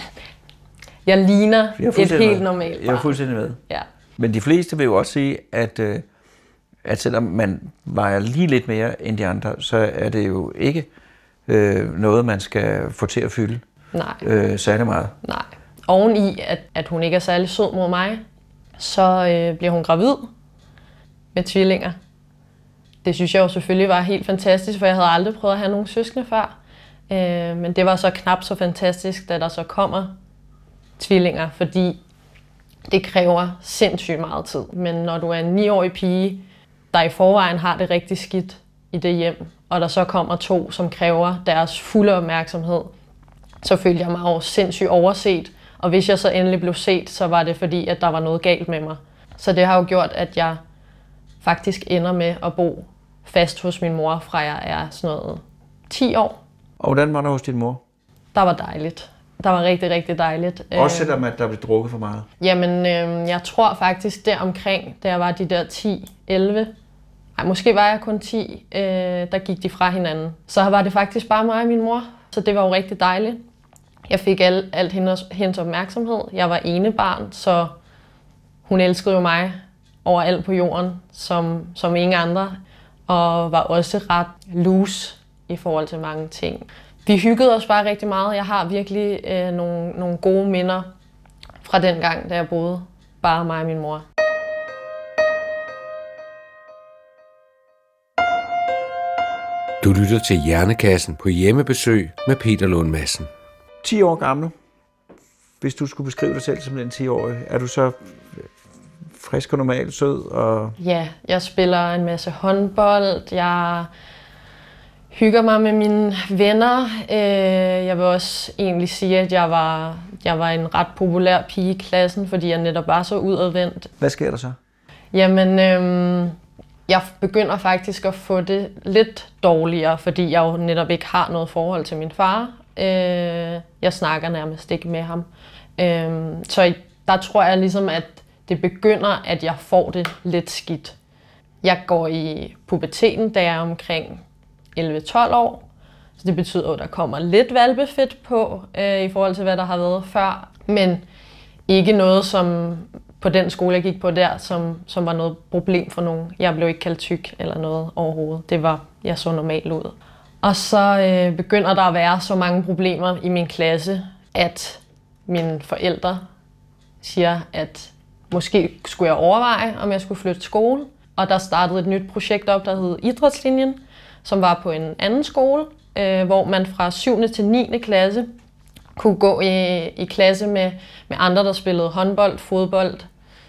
Speaker 1: Jeg ligner
Speaker 2: Jeg
Speaker 1: et helt
Speaker 2: med.
Speaker 1: normalt
Speaker 2: Jeg er
Speaker 1: barn.
Speaker 2: fuldstændig med.
Speaker 1: Ja.
Speaker 2: Men de fleste vil jo også sige, at, øh, at selvom man vejer lige lidt mere end de andre, så er det jo ikke øh, noget, man skal få til at fylde
Speaker 1: Nej,
Speaker 2: øh, særlig meget.
Speaker 1: nej. Oven i, at, at hun ikke er særlig sød mod mig, så øh, bliver hun gravid med tvillinger. Det synes jeg jo selvfølgelig var helt fantastisk, for jeg havde aldrig prøvet at have nogle søskende før. Øh, men det var så knap så fantastisk, da der så kommer tvillinger, fordi det kræver sindssygt meget tid. Men når du er en 9-årig pige, der i forvejen har det rigtig skidt i det hjem, og der så kommer to, som kræver deres fulde opmærksomhed, så følte jeg mig jo sindssygt overset. Og hvis jeg så endelig blev set, så var det fordi, at der var noget galt med mig. Så det har jo gjort, at jeg faktisk ender med at bo fast hos min mor, fra jeg er sådan noget 10 år.
Speaker 2: Og hvordan var det hos din mor?
Speaker 1: Der var dejligt. Der var rigtig, rigtig dejligt.
Speaker 2: Også
Speaker 1: Øh,
Speaker 2: selvom at der blev drukket for meget.
Speaker 1: Jamen, øh, jeg tror faktisk deromkring, da jeg var de der 10, 11, nej, måske var jeg kun 10, øh, der gik de fra hinanden. Så var det faktisk bare mig og min mor, så det var jo rigtig dejligt. Jeg fik al, alt hendes, hendes opmærksomhed. Jeg var ene barn, så hun elskede jo mig overalt på jorden, som, som ingen andre, og var også ret loose i forhold til mange ting. Vi hyggede os bare rigtig meget. Jeg har virkelig øh, nogle, nogle gode minder fra den gang, da jeg boede bare mig og min mor.
Speaker 3: Du lytter til Hjernekassen på hjemmebesøg med Peter Lund Madsen.
Speaker 2: 10 år gammel. Hvis du skulle beskrive dig selv som den 10-årige, er du så frisk og normal, sød og
Speaker 1: Ja, jeg spiller en masse håndbold. Jeg hygger mig med mine venner. Øh, Jeg vil også egentlig sige, at jeg var, jeg var en ret populær pige i klassen, fordi jeg netop var så udadvendt.
Speaker 2: hvad sker der så?
Speaker 1: Jamen, øhm, jeg begynder faktisk at få det lidt dårligere, fordi jeg jo netop ikke har noget forhold til min far. Øh, jeg snakker nærmest ikke med ham. Øh, så der tror jeg ligesom, at det begynder, at jeg får det lidt skidt. Jeg går i puberteten, da jeg er omkring 11-12 år. Så det betyder, at der kommer lidt valbefedt på, øh, i forhold til, hvad der har været før. Men ikke noget, som på den skole, jeg gik på der, som, som var noget problem for nogen. Jeg blev ikke kaldt tyk eller noget overhovedet. Det var, jeg så normalt ud. Og så øh, begynder der at være så mange problemer i min klasse, at mine forældre siger, at måske skulle jeg overveje, om jeg skulle flytte skole. Og der startede et nyt projekt op, der hed Idrætslinjen, som var på en anden skole, øh, hvor man fra 7. til 9. klasse kunne gå i, i klasse med, med andre, der spillede håndbold, fodbold,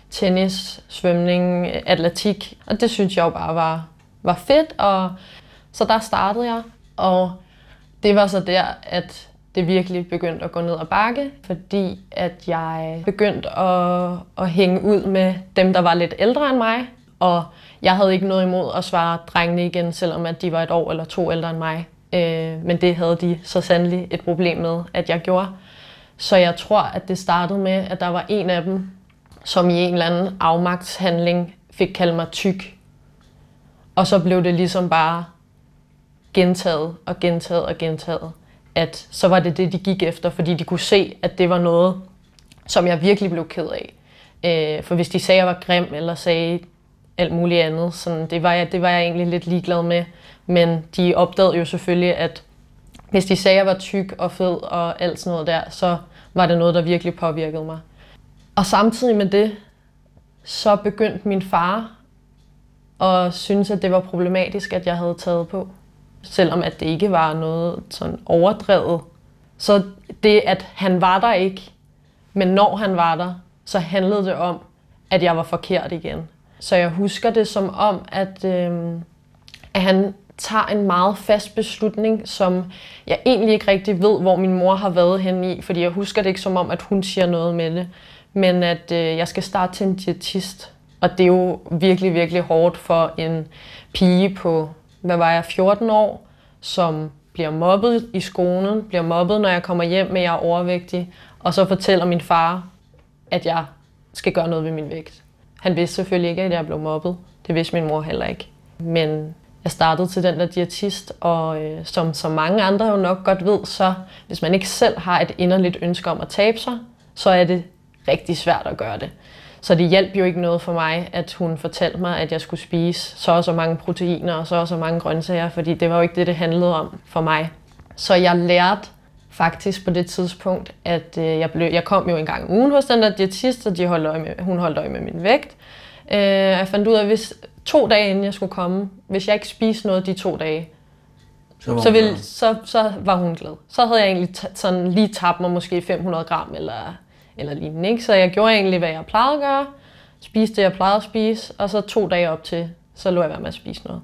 Speaker 1: tennis, svømning, atletik. Og det synes jeg jo bare var, var fedt. Og så der startede jeg, og det var så der, at det virkelig begyndte at gå ned og bakke, fordi at jeg begyndte at, at hænge ud med dem, der var lidt ældre end mig. Og jeg havde ikke noget imod at svare drengene igen, selvom at de var et år eller to ældre end mig. Øh, men det havde de så sandelig et problem med, at jeg gjorde. Så jeg tror, at det startede med, at der var en af dem, som i en eller anden afmagtshandling fik kaldt mig tyk. Og så blev det ligesom bare gentaget og gentaget og gentaget, at så var det det, de gik efter, fordi de kunne se, at det var noget, som jeg virkelig blev ked af. Øh, for hvis de sagde, at jeg var grim, eller sagde alt muligt andet, sådan, det, var jeg, det var jeg egentlig lidt ligeglad med. Men de opdagede jo selvfølgelig, at hvis de sagde, at jeg var tyk og fed og alt sådan noget der, så var det noget, der virkelig påvirkede mig. Og samtidig med det, så begyndte min far at synes, at det var problematisk, at jeg havde taget på. Selvom at det ikke var noget sådan overdrevet. Så det, at han var der ikke, men når han var der, så handlede det om, at jeg var forkert igen. Så jeg husker det som om, at, øh, at han tager en meget fast beslutning, som jeg egentlig ikke rigtig ved, hvor min mor har været henne i, fordi jeg husker det ikke som om, at hun siger noget med det, men at øh, jeg skal starte til en diætist. Og det er jo virkelig, virkelig hårdt for en pige på, hvad var jeg, 14 år, som bliver mobbet i skolen, bliver mobbet, når jeg kommer hjem med, at jeg er overvægtig, og så fortæller min far, at jeg skal gøre noget ved min vægt. Han vidste selvfølgelig ikke, at jeg blev mobbet. Det vidste min mor heller ikke. Men jeg startede til den der diætist, og øh, som, som mange andre jo nok godt ved, så hvis man ikke selv har et inderligt ønske om at tabe sig, så er det rigtig svært at gøre det. Så det hjalp jo ikke noget for mig, at hun fortalte mig, at jeg skulle spise så og så mange proteiner og så og så mange grøntsager, fordi det var jo ikke det, det handlede om for mig. Så jeg lærte faktisk på det tidspunkt, at øh, jeg, blev, jeg kom jo en gang ugen hos den der diætist, og de holdt øje med, hun holdt øje med min vægt. Øh, jeg fandt ud af, at hvis to dage inden jeg skulle komme, hvis jeg ikke spiste noget de to dage, så var, så, ville, så, så var hun glad. Så havde jeg egentlig sådan lige tabt mig måske 500 gram eller, eller lignende. Ikke? Så jeg gjorde egentlig, hvad jeg plejede at gøre. Spiste det, jeg plejede at spise. Og så to dage op til, så lå jeg være med at spise noget.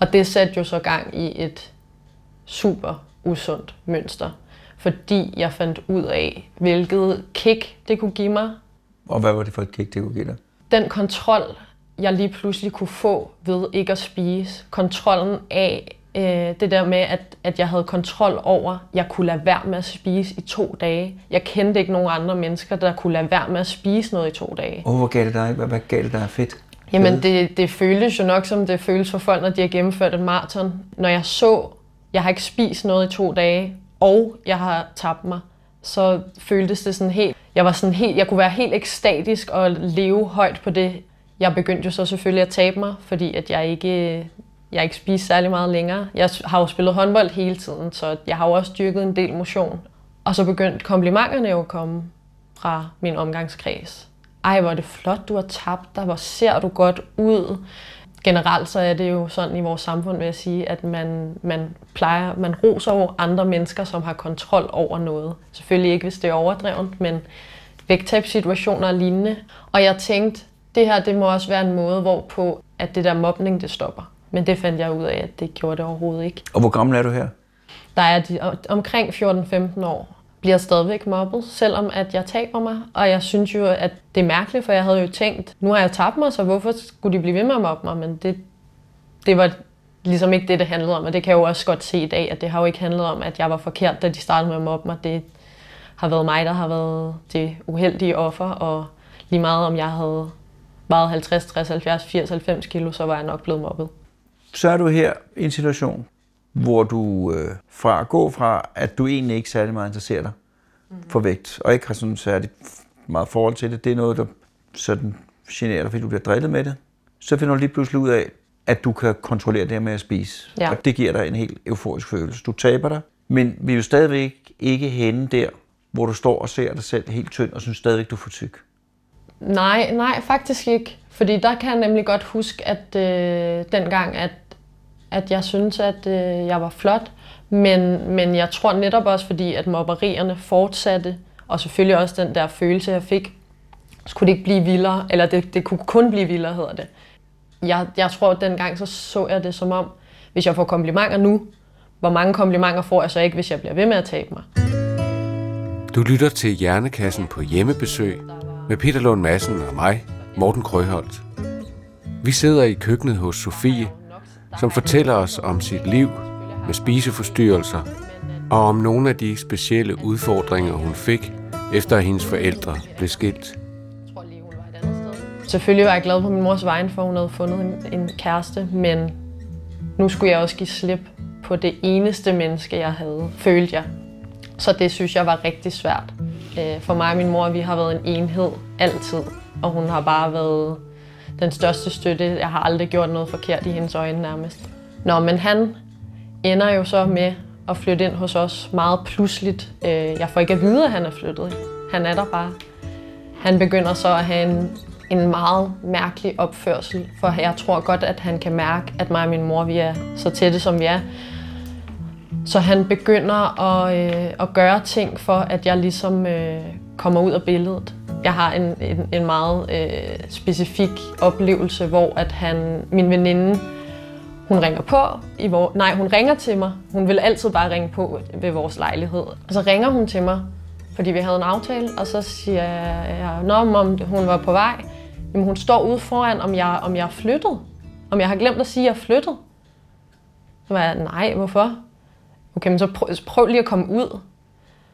Speaker 1: Og det satte jo så gang i et super usundt mønster. Fordi jeg fandt ud af, hvilket kick det kunne give mig.
Speaker 2: Og hvad var det for et kick, det kunne give dig?
Speaker 1: Den kontrol, jeg lige pludselig kunne få ved ikke at spise. Kontrollen af øh, det der med, at, at jeg havde kontrol over, jeg kunne lade være med at spise i to dage. Jeg kendte ikke nogen andre mennesker, der kunne lade være med at spise noget i to dage.
Speaker 2: Og hvor gav det dig? Hvad, hvad gav det dig fedt?
Speaker 1: Jamen, det, det føltes jo nok, som det føles for folk, når de har gennemført et maraton. Når jeg så, jeg har ikke spist noget i to dage, og jeg har tabt mig, så føltes det sådan helt, jeg var sådan helt, jeg kunne være helt ekstatisk og leve højt på det, jeg begyndte jo så selvfølgelig at tabe mig, fordi at jeg ikke, jeg ikke spiste særlig meget længere. Jeg har jo spillet håndbold hele tiden, så jeg har jo også dyrket en del motion. Og så begyndte komplimenterne jo at komme fra min omgangskreds. Ej, hvor er det flot, du har tabt dig. Hvor ser du godt ud. Generelt så er det jo sådan i vores samfund, vil jeg sige, at man, man plejer, man roser over andre mennesker, som har kontrol over noget. Selvfølgelig ikke, hvis det er overdrevet, men vægttabssituationer og lignende. Og jeg tænkte, det her det må også være en måde, hvorpå at det der mobning det stopper. Men det fandt jeg ud af, at det gjorde det overhovedet ikke.
Speaker 2: Og hvor gammel er du her?
Speaker 1: Der er de, omkring 14-15 år. Bliver stadigvæk mobbet, selvom at jeg taber mig. Og jeg synes jo, at det er mærkeligt, for jeg havde jo tænkt, nu har jeg tabt mig, så hvorfor skulle de blive ved med at mobbe mig? Men det, det var ligesom ikke det, det handlede om. Og det kan jeg jo også godt se i dag, at det har jo ikke handlet om, at jeg var forkert, da de startede med at mobbe mig. Det har været mig, der har været det uheldige offer, og lige meget om jeg havde vejet 50, 60, 70, 80, 90 kilo, så var jeg nok blevet mobbet.
Speaker 2: Så er du her i en situation, hvor du øh, fra gå fra, at du egentlig ikke særlig meget interesserer dig mm-hmm. for vægt, og ikke har sådan særligt meget forhold til det, det er noget, der sådan generer dig, fordi du bliver drillet med det, så finder du lige pludselig ud af, at du kan kontrollere det her med at spise. Ja. Og det giver dig en helt euforisk følelse. Du taber dig, men vi er jo stadigvæk ikke henne der, hvor du står og ser dig selv helt tynd, og synes stadigvæk, du er for tyk.
Speaker 1: Nej, nej, faktisk ikke. Fordi der kan jeg nemlig godt huske, at øh, dengang, at, at jeg synes, at øh, jeg var flot. Men, men jeg tror netop også, fordi at mobberierne fortsatte, og selvfølgelig også den der følelse, jeg fik, skulle det ikke blive vildere, eller det, det kunne kun blive vildere, hedder det. Jeg, jeg tror, at dengang så så jeg det som om, hvis jeg får komplimenter nu, hvor mange komplimenter får jeg så ikke, hvis jeg bliver ved med at tabe mig.
Speaker 3: Du lytter til Hjernekassen på hjemmebesøg med Peter Lund Madsen og mig, Morten Krøholt. Vi sidder i køkkenet hos Sofie, som fortæller os om sit liv med spiseforstyrrelser og om nogle af de specielle udfordringer, hun fik, efter at hendes forældre blev skilt.
Speaker 1: Selvfølgelig var jeg glad på min mors vegne, for hun havde fundet en, en kæreste, men nu skulle jeg også give slip på det eneste menneske, jeg havde, følte jeg. Så det synes jeg var rigtig svært. Øh, for mig og min mor, vi har været en enhed altid, og hun har bare været den største støtte. Jeg har aldrig gjort noget forkert i hendes øjne nærmest. Nå, men han ender jo så med at flytte ind hos os meget pludseligt. Øh, jeg får ikke at vide, at han er flyttet. Han er der bare. Han begynder så at have en, en meget mærkelig opførsel, for jeg tror godt, at han kan mærke, at mig og min mor, vi er så tætte, som vi er. Så han begynder at, øh, at gøre ting for, at jeg ligesom øh, kommer ud af billedet. Jeg har en, en, en meget øh, specifik oplevelse, hvor at han, min veninde, hun ringer på, i vor, nej, hun ringer til mig. Hun vil altid bare ringe på ved vores lejlighed. Og så ringer hun til mig, fordi vi havde en aftale, og så siger jeg, Nå, om hun var på vej. Jamen, hun står ude foran, om jeg, om jeg er flyttet. Om jeg har glemt at sige, at jeg er flyttet. Så var jeg, nej, hvorfor? Okay, men så prøv, prøv lige at komme ud.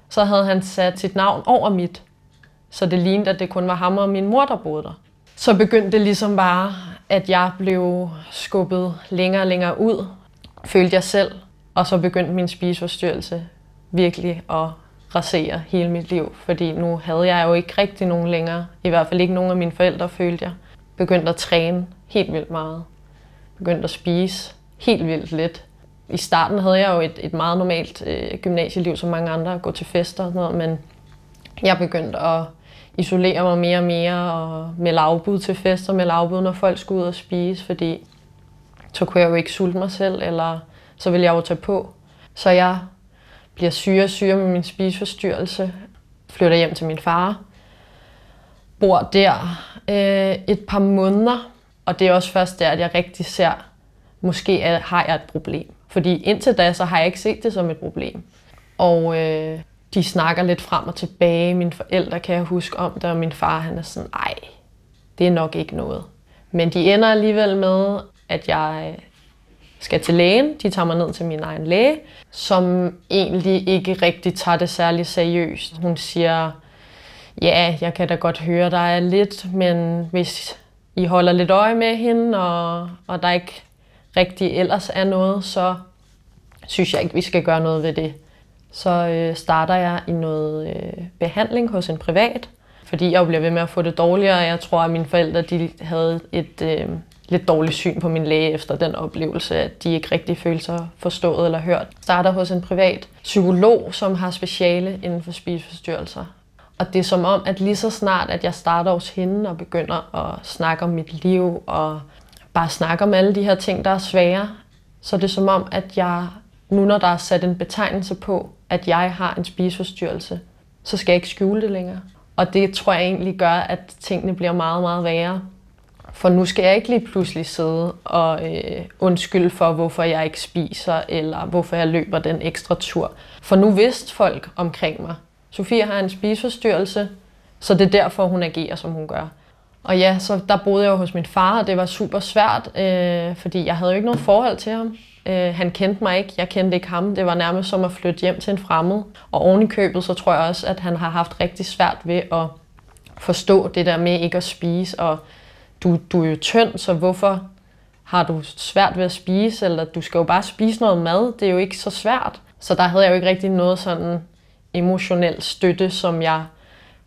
Speaker 1: Så havde han sat sit navn over mit. Så det lignede, at det kun var ham og min mor, der boede der. Så begyndte det ligesom bare, at jeg blev skubbet længere og længere ud, følte jeg selv. Og så begyndte min spiseforstyrrelse virkelig at rasere hele mit liv. Fordi nu havde jeg jo ikke rigtig nogen længere. I hvert fald ikke nogen af mine forældre, følte jeg. Begyndte at træne helt vildt meget. Begyndte at spise helt vildt lidt i starten havde jeg jo et, et meget normalt øh, gymnasieliv, som mange andre, at gå til fester og sådan noget, men jeg begyndte at isolere mig mere og mere, og med lavbud til fester, med lavbud, når folk skulle ud og spise, fordi så kunne jeg jo ikke sulte mig selv, eller så ville jeg jo tage på. Så jeg bliver syre og syre med min spiseforstyrrelse, flytter hjem til min far, bor der øh, et par måneder, og det er også først der, at jeg rigtig ser, måske har jeg et problem. Fordi indtil da, så har jeg ikke set det som et problem. Og øh, de snakker lidt frem og tilbage. Mine forældre kan jeg huske om det, og min far han er sådan, ej, det er nok ikke noget. Men de ender alligevel med, at jeg øh, skal til lægen. De tager mig ned til min egen læge, som egentlig ikke rigtig tager det særlig seriøst. Hun siger, ja, jeg kan da godt høre dig lidt, men hvis I holder lidt øje med hende, og, og der ikke rigtig ellers er noget, så synes jeg ikke, vi skal gøre noget ved det. Så øh, starter jeg i noget øh, behandling hos en privat, fordi jeg bliver ved med at få det dårligere. Jeg tror, at mine forældre de havde et øh, lidt dårligt syn på min læge efter den oplevelse, at de ikke rigtig følte sig forstået eller hørt. Starter hos en privat psykolog, som har speciale inden for spiseforstyrrelser. Og det er som om, at lige så snart, at jeg starter hos hende og begynder at snakke om mit liv og bare snakke om alle de her ting, der er svære, så det er som om, at jeg nu når der er sat en betegnelse på, at jeg har en spiseforstyrrelse, så skal jeg ikke skjule det længere. Og det tror jeg egentlig gør, at tingene bliver meget, meget værre. For nu skal jeg ikke lige pludselig sidde og øh, undskylde for, hvorfor jeg ikke spiser, eller hvorfor jeg løber den ekstra tur. For nu vidste folk omkring mig. Sofie har en spiseforstyrrelse, så det er derfor, hun agerer, som hun gør. Og ja, så der boede jeg jo hos min far, og det var super svært, øh, fordi jeg havde jo ikke noget forhold til ham. Øh, han kendte mig ikke, jeg kendte ikke ham. Det var nærmest som at flytte hjem til en fremmed. Og oven i købet, så tror jeg også, at han har haft rigtig svært ved at forstå det der med ikke at spise. Og du, du er jo tynd, så hvorfor har du svært ved at spise? Eller du skal jo bare spise noget mad, det er jo ikke så svært. Så der havde jeg jo ikke rigtig noget sådan emotionel støtte, som jeg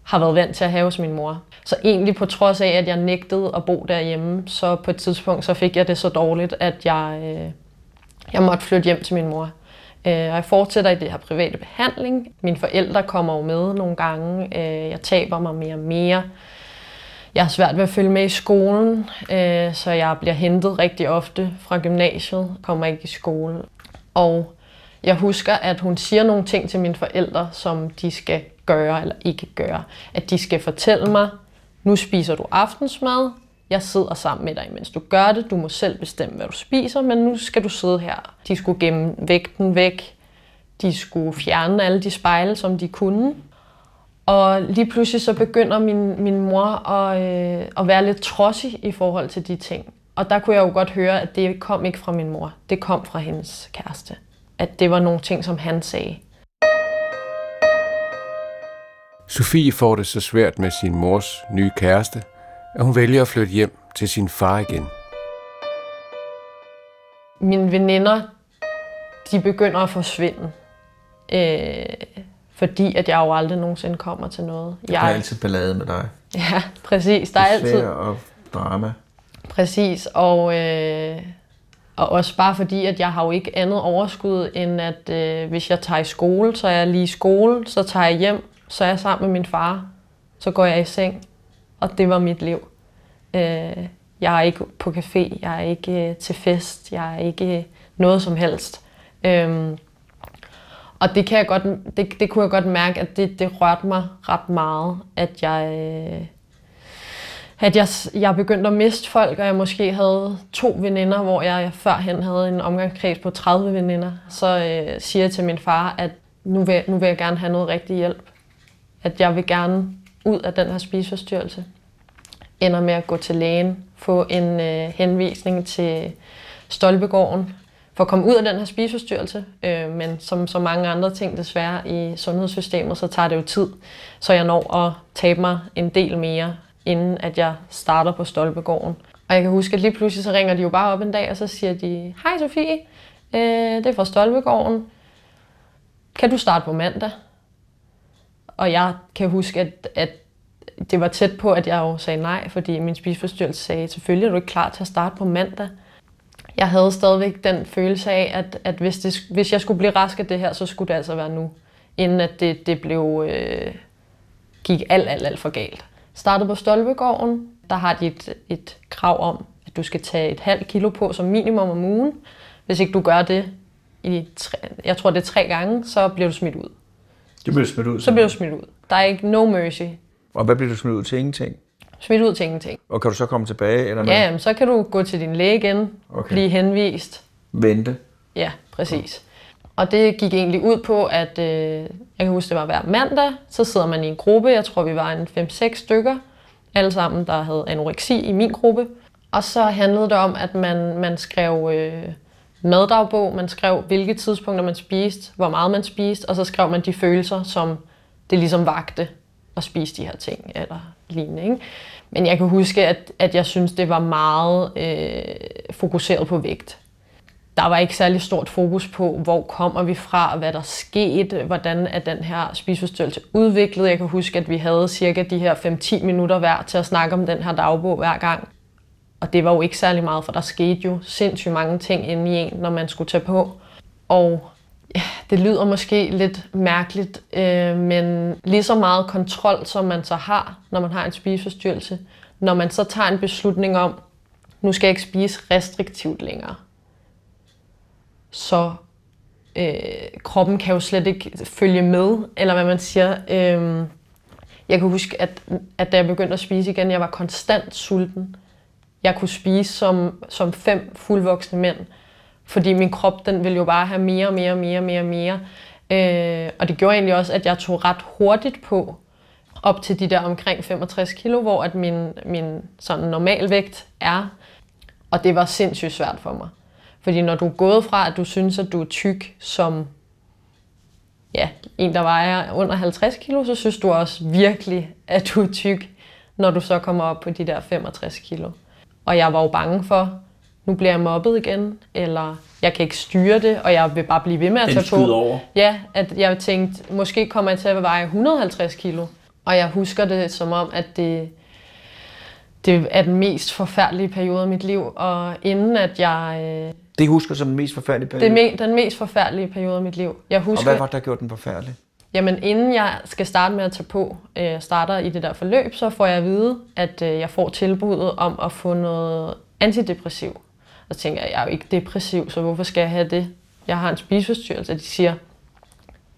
Speaker 1: har været vant til at have hos min mor. Så egentlig på trods af, at jeg nægtede at bo derhjemme, så på et tidspunkt så fik jeg det så dårligt, at jeg, øh, jeg måtte flytte hjem til min mor. Øh, og jeg fortsætter i det her private behandling. Mine forældre kommer jo med nogle gange. Øh, jeg taber mig mere og mere. Jeg har svært ved at følge med i skolen, øh, så jeg bliver hentet rigtig ofte fra gymnasiet, kommer ikke i skole. Og jeg husker, at hun siger nogle ting til mine forældre, som de skal gøre eller ikke gøre. At de skal fortælle mig, nu spiser du aftensmad, jeg sidder sammen med dig, mens du gør det, du må selv bestemme, hvad du spiser, men nu skal du sidde her. De skulle gemme vægten væk, de skulle fjerne alle de spejle, som de kunne. Og lige pludselig så begynder min, min mor at, øh, at være lidt trodsig i forhold til de ting. Og der kunne jeg jo godt høre, at det kom ikke fra min mor. Det kom fra hendes kæreste. At det var nogle ting, som han sagde.
Speaker 3: Sofie får det så svært med sin mors nye kæreste, at hun vælger at flytte hjem til sin far igen.
Speaker 1: Mine veninder, de begynder at forsvinde. Øh, fordi at jeg jo aldrig nogensinde kommer til noget.
Speaker 2: Der er altid ballade med dig.
Speaker 1: Ja, præcis. Der er altid...
Speaker 2: Og drama.
Speaker 1: Præcis, og, øh, og også bare fordi, at jeg har jo ikke andet overskud, end at øh, hvis jeg tager i skole, så er jeg lige i skole, så tager jeg hjem, så er jeg sammen med min far, så går jeg i seng, og det var mit liv. Øh, jeg er ikke på café, jeg er ikke øh, til fest, jeg er ikke øh, noget som helst. Øh, og det, kan jeg godt, det, det kunne jeg godt mærke, at det, det rørte mig ret meget, at jeg, øh, at jeg, jeg begyndte at miste folk, og jeg måske havde to veninder, hvor jeg førhen havde en omgangskreds på 30 veninder. Så øh, siger jeg til min far, at nu vil, nu vil jeg gerne have noget rigtig hjælp. At jeg vil gerne ud af den her spiseforstyrrelse. Ender med at gå til lægen, få en øh, henvisning til Stolpegården, for at komme ud af den her spiseforstyrrelse. Øh, men som så mange andre ting desværre i sundhedssystemet, så tager det jo tid. Så jeg når at tabe mig en del mere, inden at jeg starter på Stolpegården. Og jeg kan huske, at lige pludselig så ringer de jo bare op en dag, og så siger de, Hej Sofie, øh, det er fra Stolpegården. Kan du starte på mandag? Og jeg kan huske, at, at det var tæt på, at jeg jo sagde nej, fordi min spiseforstyrrelse sagde, selvfølgelig er du ikke klar til at starte på mandag jeg havde stadigvæk den følelse af, at, at hvis, det, hvis jeg skulle blive rask af det her, så skulle det altså være nu. Inden at det, det blev, øh, gik alt, alt, alt for galt. Startede på Stolpegården. Der har de et, et krav om, at du skal tage et halvt kilo på som minimum om ugen. Hvis ikke du gør det, i tre, jeg tror det er tre gange, så bliver du smidt ud.
Speaker 2: Det bliver smidt ud?
Speaker 1: Så bliver du smidt ud. Der er ikke no mercy.
Speaker 2: Og hvad bliver du smidt ud til? Ingenting?
Speaker 1: Smidt ud til ingenting.
Speaker 2: Og kan du så komme tilbage? Eller
Speaker 1: ja, jamen, så kan du gå til din læge igen, okay. blive henvist.
Speaker 2: Vente?
Speaker 1: Ja, præcis. Og det gik egentlig ud på, at øh, jeg kan huske, det var hver mandag, så sidder man i en gruppe, jeg tror vi var en 5-6 stykker, alle sammen, der havde anoreksi i min gruppe. Og så handlede det om, at man, man skrev øh, maddagbog, man skrev hvilke tidspunkter man spiste, hvor meget man spiste, og så skrev man de følelser, som det ligesom vagte at spise de her ting, eller lignende. Ikke? Men jeg kan huske, at, at jeg synes, det var meget øh, fokuseret på vægt. Der var ikke særlig stort fokus på, hvor kommer vi fra, hvad der skete, hvordan er den her spiseforstyrrelse udviklet. Jeg kan huske, at vi havde cirka de her 5-10 minutter hver til at snakke om den her dagbog hver gang. Og det var jo ikke særlig meget, for der skete jo sindssygt mange ting inde i en, når man skulle tage på. Og ja, det lyder måske lidt mærkeligt, øh, men lige så meget kontrol, som man så har, når man har en spiseforstyrrelse, når man så tager en beslutning om, nu skal jeg ikke spise restriktivt længere, så øh, kroppen kan jo slet ikke følge med, eller hvad man siger. Øh, jeg kan huske, at, at da jeg begyndte at spise igen, jeg var konstant sulten. Jeg kunne spise som, som fem fuldvoksne mænd. Fordi min krop, den ville jo bare have mere og mere og mere og mere mere. Øh, og det gjorde egentlig også, at jeg tog ret hurtigt på, op til de der omkring 65 kilo, hvor at min, min sådan normalvægt er. Og det var sindssygt svært for mig. Fordi når du er gået fra, at du synes, at du er tyk som ja, en, der vejer under 50 kilo, så synes du også virkelig, at du er tyk, når du så kommer op på de der 65 kilo. Og jeg var jo bange for, nu bliver jeg mobbet igen, eller jeg kan ikke styre det, og jeg vil bare blive ved med at tage på.
Speaker 2: over.
Speaker 1: Ja, at jeg tænkte, måske kommer jeg til at veje 150 kilo. Og jeg husker det som om, at det, det er den mest forfærdelige periode af mit liv, og inden at jeg... Øh,
Speaker 2: det husker som den mest forfærdelige periode?
Speaker 1: Det er den mest forfærdelige periode af mit liv. Jeg husker,
Speaker 2: og hvad var det, der gjorde den forfærdelig?
Speaker 1: Jamen, inden jeg skal starte med at tage på, øh, starter i det der forløb, så får jeg at vide, at øh, jeg får tilbuddet om at få noget antidepressiv. Og så tænker jeg, jeg er jo ikke depressiv, så hvorfor skal jeg have det? Jeg har en spiseforstyrrelse, og de siger,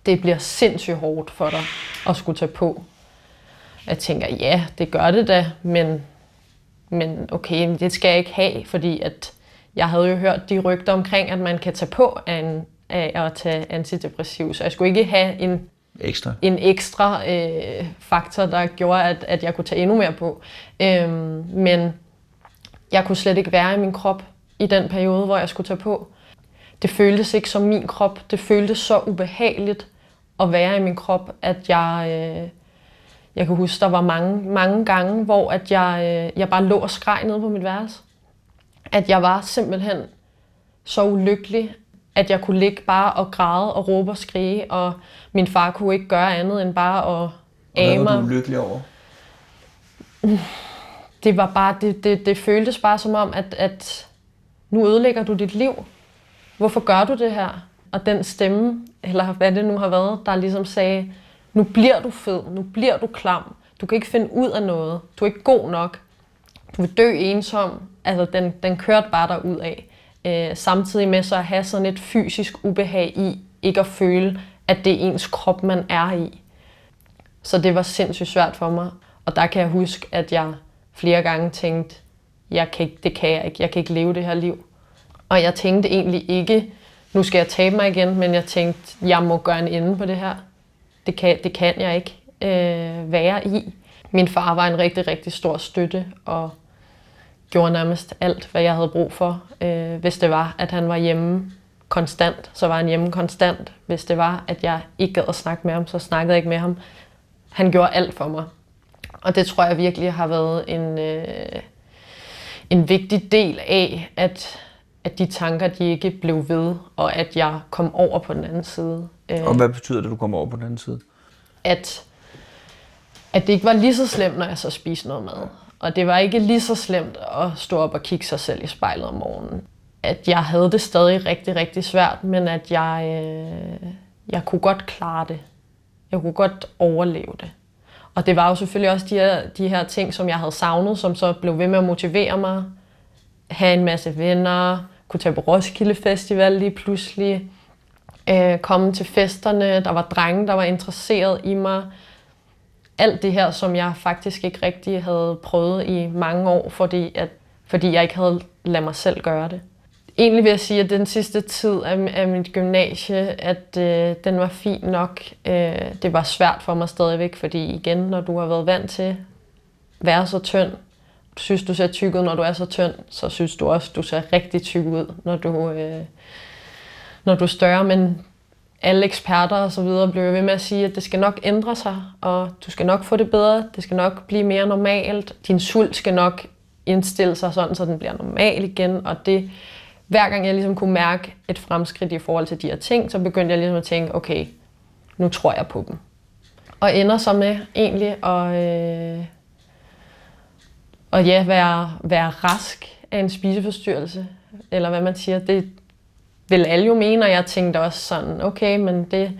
Speaker 1: det bliver sindssygt hårdt for dig at skulle tage på. Jeg tænker, ja, det gør det da, men, men okay, det skal jeg ikke have, fordi at jeg havde jo hørt de rygter omkring, at man kan tage på af, en, af at tage antidepressiv, så jeg skulle ikke have en
Speaker 2: Ekstra.
Speaker 1: en ekstra øh, faktor, der gjorde, at, at jeg kunne tage endnu mere på. Øhm, men jeg kunne slet ikke være i min krop i den periode, hvor jeg skulle tage på. Det føltes ikke som min krop. Det føltes så ubehageligt at være i min krop, at jeg... Øh, jeg kan huske, der var mange, mange gange, hvor at jeg, øh, jeg bare lå og skreg nede på mit værelse. At jeg var simpelthen så ulykkelig, at jeg kunne ligge bare og græde og råbe og skrige, og min far kunne ikke gøre andet end bare at age mig.
Speaker 2: ulykkelig over?
Speaker 1: Det var bare, det, det, det føltes bare som om, at, at nu ødelægger du dit liv. Hvorfor gør du det her? Og den stemme, eller hvad det nu har været, der ligesom sagde, nu bliver du fed, nu bliver du klam, du kan ikke finde ud af noget, du er ikke god nok, du vil dø ensom. Altså, den, den kørte bare der ud af. Øh, samtidig med så at have sådan et fysisk ubehag i, ikke at føle, at det er ens krop, man er i. Så det var sindssygt svært for mig. Og der kan jeg huske, at jeg flere gange tænkte, jeg kan ikke, det kan jeg ikke, jeg kan ikke leve det her liv. Og jeg tænkte egentlig ikke, nu skal jeg tabe mig igen, men jeg tænkte, jeg må gøre en ende på det her. Det kan, det kan jeg ikke øh, være i. Min far var en rigtig, rigtig stor støtte, og gjorde nærmest alt, hvad jeg havde brug for. Øh, hvis det var, at han var hjemme konstant, så var han hjemme konstant. Hvis det var, at jeg ikke gad at snakke med ham, så snakkede jeg ikke med ham. Han gjorde alt for mig. Og det tror jeg virkelig har været en, øh, en vigtig del af, at, at de tanker, de ikke blev ved, og at jeg kom over på den anden side. Øh,
Speaker 2: Og hvad betyder det, at du kommer over på den anden side?
Speaker 1: at, at det ikke var lige så slemt, når jeg så spiste noget mad. Og det var ikke lige så slemt at stå op og kigge sig selv i spejlet om morgenen. At jeg havde det stadig rigtig, rigtig svært, men at jeg, øh, jeg kunne godt klare det. Jeg kunne godt overleve det. Og det var jo selvfølgelig også de her, de her ting, som jeg havde savnet, som så blev ved med at motivere mig. Have en masse venner, kunne tage på Roskilde Festival lige pludselig, øh, komme til festerne, der var drenge, der var interesseret i mig. Alt det her, som jeg faktisk ikke rigtig havde prøvet i mange år, fordi, at, fordi jeg ikke havde ladet mig selv gøre det. Egentlig vil jeg sige, at den sidste tid af, af mit gymnasie, at øh, den var fin nok. Øh, det var svært for mig stadigvæk, fordi igen, når du har været vant til at være så tynd, du synes, du ser tyk ud, når du er så tynd, så synes du også, du ser rigtig tyk ud, når du, øh, når du er større. Men alle eksperter og så videre blev ved med at sige, at det skal nok ændre sig, og du skal nok få det bedre, det skal nok blive mere normalt, din sult skal nok indstille sig sådan, så den bliver normal igen, og det, hver gang jeg ligesom kunne mærke et fremskridt i forhold til de her ting, så begyndte jeg ligesom at tænke, okay, nu tror jeg på dem. Og ender så med egentlig at, øh, at ja, være, være rask af en spiseforstyrrelse, eller hvad man siger, det vil alle jo mene, og jeg tænkte også sådan, okay, men det,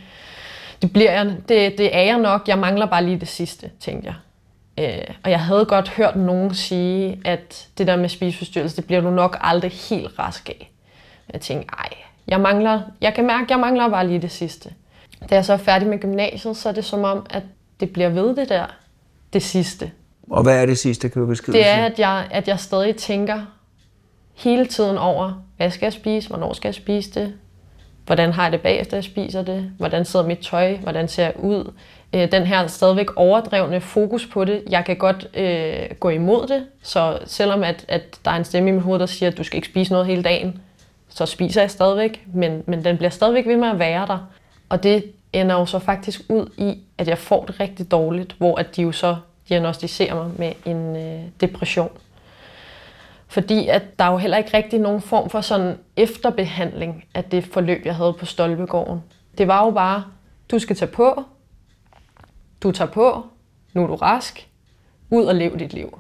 Speaker 1: det, bliver jeg, det, det er jeg nok, jeg mangler bare lige det sidste, tænkte jeg. Øh, og jeg havde godt hørt nogen sige, at det der med spiseforstyrrelse, det bliver du nok aldrig helt rask af. Jeg tænkte, ej, jeg, mangler, jeg kan mærke, at jeg mangler bare lige det sidste. Da jeg så er færdig med gymnasiet, så er det som om, at det bliver ved det der, det sidste.
Speaker 2: Og hvad er det sidste, kan du beskrive?
Speaker 1: Det er, at jeg, at jeg stadig tænker hele tiden over, hvad skal jeg spise, hvornår skal jeg spise det, hvordan har jeg det bagefter, jeg spiser det, hvordan sidder mit tøj, hvordan ser jeg ud. Øh, den her stadigvæk overdrevne fokus på det, jeg kan godt øh, gå imod det, så selvom at, at der er en stemme i mit hoved, der siger, at du skal ikke spise noget hele dagen, så spiser jeg stadigvæk, men, men den bliver stadigvæk ved med at være der. Og det ender jo så faktisk ud i, at jeg får det rigtig dårligt, hvor at de jo så diagnostiserer mig med en øh, depression. Fordi at der er jo heller ikke rigtig nogen form for sådan efterbehandling af det forløb, jeg havde på Stolpegården. Det var jo bare, du skal tage på, du tager på, nu er du rask, ud og lev dit liv.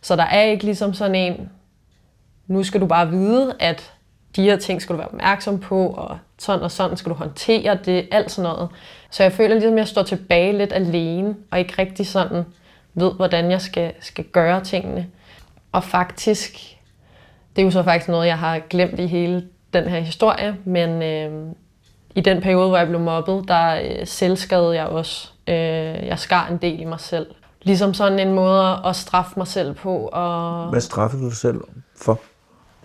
Speaker 1: Så der er ikke ligesom sådan en, nu skal du bare vide, at de her ting skal du være opmærksom på, og sådan og sådan skal du håndtere det, alt sådan noget. Så jeg føler ligesom, at jeg står tilbage lidt alene, og ikke rigtig sådan ved, hvordan jeg skal, skal gøre tingene. Og faktisk, det er jo så faktisk noget, jeg har glemt i hele den her historie, men øh, i den periode, hvor jeg blev mobbet, der øh, selvskadede jeg også. Øh, jeg skar en del i mig selv. ligesom sådan en måde at straffe mig selv på. Og
Speaker 2: Hvad straffede du dig selv for?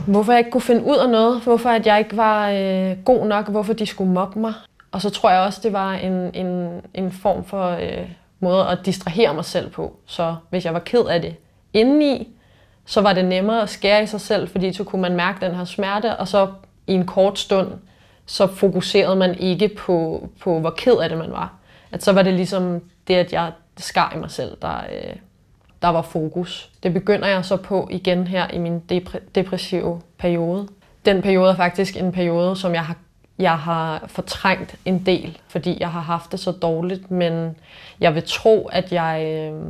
Speaker 1: hvorfor jeg ikke kunne finde ud af noget, hvorfor at jeg ikke var øh, god nok, hvorfor de skulle mobbe mig. Og så tror jeg også, det var en, en, en form for øh, måde at distrahere mig selv på. Så hvis jeg var ked af det indeni, så var det nemmere at skære i sig selv, fordi så kunne man mærke den her smerte, og så i en kort stund, så fokuserede man ikke på, på hvor ked af det man var. At så var det ligesom det, at jeg skar i mig selv, der, øh, der var fokus. Det begynder jeg så på igen her i min depre- depressive periode. Den periode er faktisk en periode, som jeg har, jeg har fortrængt en del, fordi jeg har haft det så dårligt, men jeg vil tro, at jeg, øh,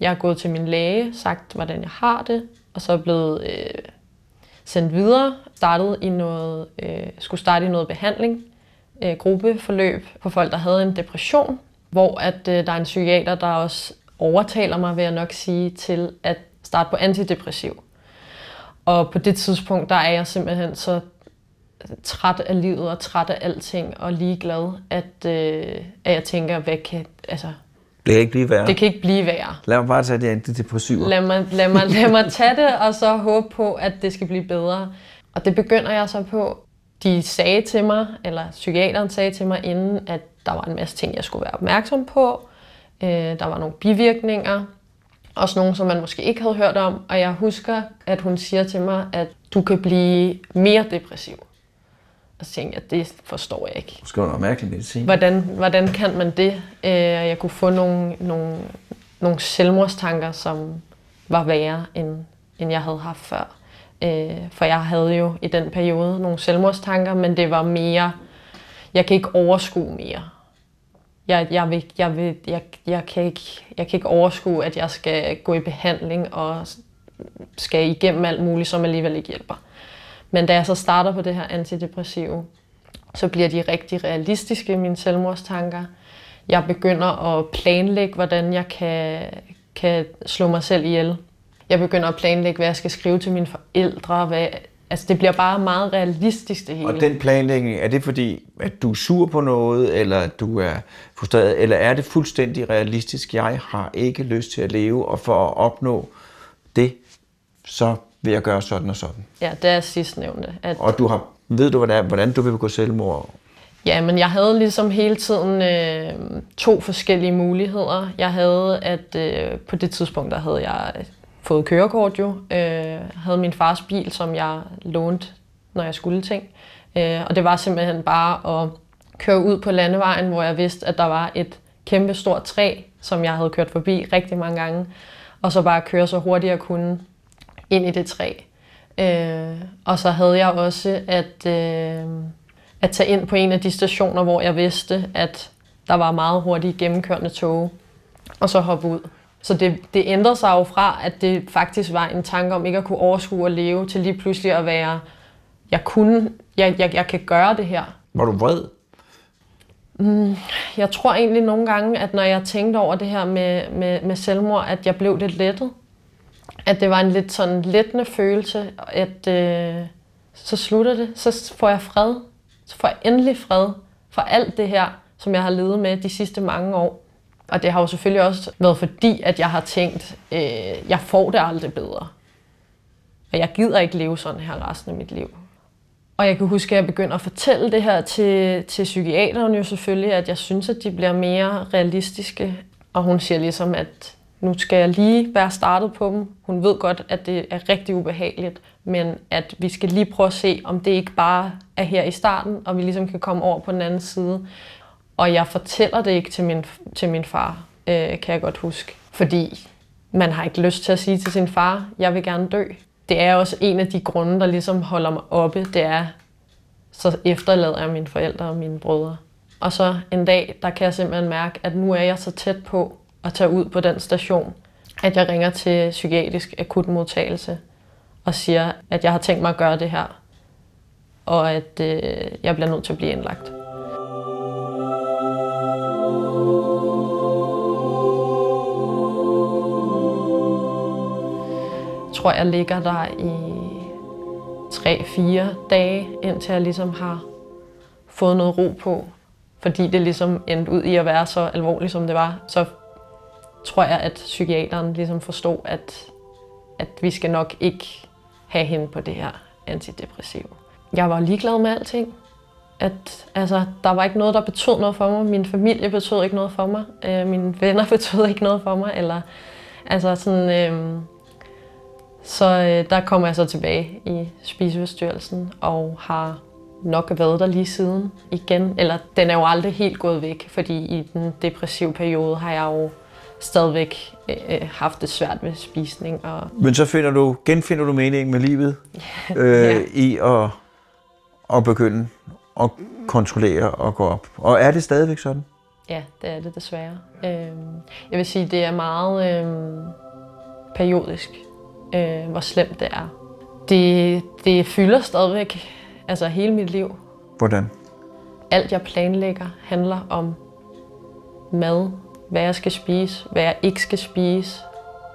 Speaker 1: jeg har gået til min læge, sagt, hvordan jeg har det, og så er blevet øh, sendt videre, startet i noget, øh, skulle starte i noget behandling, øh, gruppeforløb for folk, der havde en depression, hvor at øh, der er en psykiater, der også overtaler mig, vil jeg nok sige, til at starte på antidepressiv. Og på det tidspunkt, der er jeg simpelthen så træt af livet og træt af alting og ligeglad, at, øh, at jeg tænker, hvad kan, altså,
Speaker 2: det kan ikke blive værre.
Speaker 1: det kan ikke blive værre.
Speaker 2: Lad mig bare tage de antidepressiver.
Speaker 1: Lad mig, lad, mig, lad mig tage det, og så håbe på, at det skal blive bedre. Og det begynder jeg så på. De sagde til mig, eller psykiateren sagde til mig inden, at der var en masse ting, jeg skulle være opmærksom på. Øh, der var nogle bivirkninger. Også nogle, som man måske ikke havde hørt om. Og jeg husker, at hun siger til mig, at du kan blive mere depressiv. Og så tænkte jeg, det forstår jeg ikke.
Speaker 2: Skal noget mærkelig medicin.
Speaker 1: Hvordan, hvordan kan man det? Øh, Jeg kunne få nogle, nogle, nogle selvmordstanker, som var værre, end, end jeg havde haft før. Øh, For jeg havde jo i den periode nogle selvmordstanker, men det var mere, jeg kan ikke overskue mere. Jeg, jeg, vil, jeg, vil, jeg, jeg, kan ikke, jeg kan ikke overskue, at jeg skal gå i behandling og skal igennem alt muligt, som alligevel ikke hjælper. Men da jeg så starter på det her antidepressive, så bliver de rigtig realistiske, mine selvmordstanker. Jeg begynder at planlægge, hvordan jeg kan, kan slå mig selv ihjel. Jeg begynder at planlægge, hvad jeg skal skrive til mine forældre. Hvad, altså det bliver bare meget realistisk det hele.
Speaker 2: Og den planlægning, er det fordi, at du er sur på noget, eller at du er frustreret, eller er det fuldstændig realistisk, jeg har ikke lyst til at leve, og for at opnå det, så vil jeg gøre sådan og sådan.
Speaker 1: Ja, det er sidstnævnte. At,
Speaker 2: Og du har, ved du, hvordan, hvordan du vil begå selvmord?
Speaker 1: Ja, men jeg havde ligesom hele tiden øh, to forskellige muligheder. Jeg havde, at øh, på det tidspunkt, der havde jeg fået kørekort jo. Øh, havde min fars bil, som jeg lånte, når jeg skulle ting. Øh, og det var simpelthen bare at køre ud på landevejen, hvor jeg vidste, at der var et kæmpe stort træ, som jeg havde kørt forbi rigtig mange gange. Og så bare køre så hurtigt jeg kunne ind i det træ. Øh, og så havde jeg også at, øh, at tage ind på en af de stationer, hvor jeg vidste, at der var meget hurtigt gennemkørende tog, og så hoppe ud. Så det, det ændrede sig jo fra, at det faktisk var en tanke om ikke at kunne overskue at leve, til lige pludselig at være, jeg kunne, jeg, jeg, jeg kan gøre det her.
Speaker 2: Var du vred?
Speaker 1: Jeg tror egentlig nogle gange, at når jeg tænkte over det her med, med, med selvmord, at jeg blev lidt lettet. At det var en lidt sådan lettende følelse, at øh, så slutter det, så får jeg fred. Så får jeg endelig fred for alt det her, som jeg har levet med de sidste mange år. Og det har jo selvfølgelig også været fordi, at jeg har tænkt, øh, jeg får det aldrig bedre. Og jeg gider ikke leve sådan her resten af mit liv. Og jeg kan huske, at jeg begyndte at fortælle det her til, til psykiateren jo selvfølgelig, at jeg synes, at de bliver mere realistiske. Og hun siger ligesom, at nu skal jeg lige være startet på dem. Hun ved godt, at det er rigtig ubehageligt, men at vi skal lige prøve at se, om det ikke bare er her i starten, og vi ligesom kan komme over på den anden side. Og jeg fortæller det ikke til min, til min far, øh, kan jeg godt huske. Fordi man har ikke lyst til at sige til sin far, jeg vil gerne dø. Det er også en af de grunde, der ligesom holder mig oppe, det er, så efterlader jeg mine forældre og mine brødre. Og så en dag, der kan jeg simpelthen mærke, at nu er jeg så tæt på at tage ud på den station, at jeg ringer til psykiatrisk akutmodtagelse og siger, at jeg har tænkt mig at gøre det her, og at øh, jeg bliver nødt til at blive indlagt. Jeg tror, jeg ligger der i 3-4 dage, indtil jeg ligesom har fået noget ro på. Fordi det ligesom endte ud i at være så alvorligt, som det var. Så tror jeg, at psykiateren ligesom forstod, at, at vi skal nok ikke have hende på det her antidepressiv. Jeg var ligeglad med alting. At, altså, der var ikke noget, der betød noget for mig. Min familie betød ikke noget for mig. Øh, mine venner betød ikke noget for mig. Eller, altså sådan, øh, så øh, der kom jeg så tilbage i spiseforstyrrelsen og har nok været der lige siden igen. Eller den er jo aldrig helt gået væk, fordi i den depressive periode har jeg jo stadigvæk øh, haft det svært med spisning. Og...
Speaker 2: Men så finder du, genfinder du meningen med livet øh,
Speaker 1: Ja.
Speaker 2: i at, at begynde at kontrollere og gå op. Og er det stadigvæk sådan?
Speaker 1: Ja, det er det desværre. Øhm, jeg vil sige, det er meget øhm, periodisk, øh, hvor slemt det er. Det, det fylder stadigvæk altså hele mit liv.
Speaker 2: Hvordan?
Speaker 1: Alt jeg planlægger handler om mad, hvad jeg skal spise, hvad jeg ikke skal spise,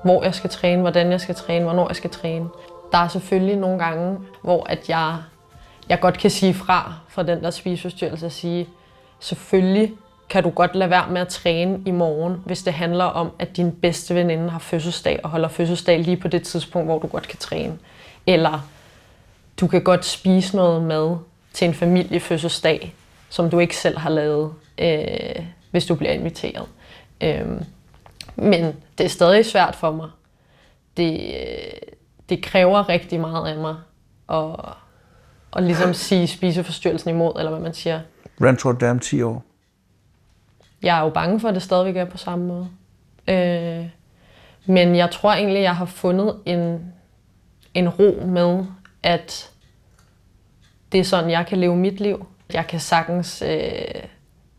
Speaker 1: hvor jeg skal træne, hvordan jeg skal træne, hvornår jeg skal træne. Der er selvfølgelig nogle gange, hvor at jeg, jeg godt kan sige fra fra den der spiseforstyrrelse og sige, selvfølgelig kan du godt lade være med at træne i morgen, hvis det handler om, at din bedste veninde har fødselsdag og holder fødselsdag lige på det tidspunkt, hvor du godt kan træne. Eller du kan godt spise noget mad til en familiefødselsdag, som du ikke selv har lavet, øh, hvis du bliver inviteret. Øh, men det er stadig svært for mig. Det, øh, det kræver rigtig meget af mig at, at ligesom sige spiseforstyrrelsen imod, eller hvad man siger.
Speaker 2: Er om 10 år?
Speaker 1: Jeg er jo bange for, at det stadigvæk er på samme måde. Øh, men jeg tror egentlig, jeg har fundet en, en ro med, at det er sådan, jeg kan leve mit liv. Jeg kan sagtens øh,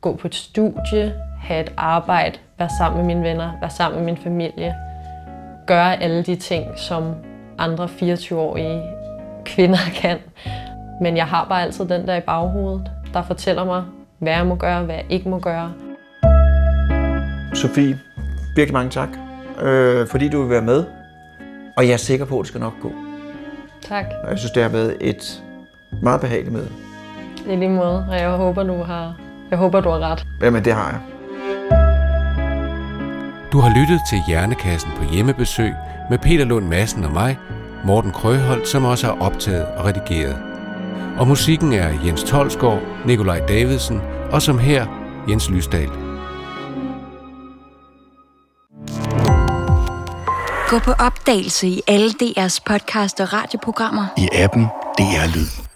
Speaker 1: gå på et studie, have et arbejde, være sammen med mine venner, være sammen med min familie. Gøre alle de ting, som andre 24-årige kvinder kan. Men jeg har bare altid den der i baghovedet, der fortæller mig, hvad jeg må gøre, hvad jeg ikke må gøre.
Speaker 2: Sofie, virkelig mange tak, øh, fordi du vil være med. Og jeg er sikker på, at det skal nok gå.
Speaker 1: Tak.
Speaker 2: Og jeg synes, det har været et meget behageligt møde.
Speaker 1: I lige måde, og jeg håber, du har, jeg håber, du har ret.
Speaker 2: Jamen, det har jeg.
Speaker 3: Du har lyttet til Hjernekassen på hjemmebesøg med Peter Lund Madsen og mig, Morten Krøholt, som også har optaget og redigeret. Og musikken er Jens Tolsgaard, Nikolaj Davidsen og som her Jens Lysdal.
Speaker 7: Gå på opdagelse i alle DR's podcast og radioprogrammer.
Speaker 8: i appen DR Lyd.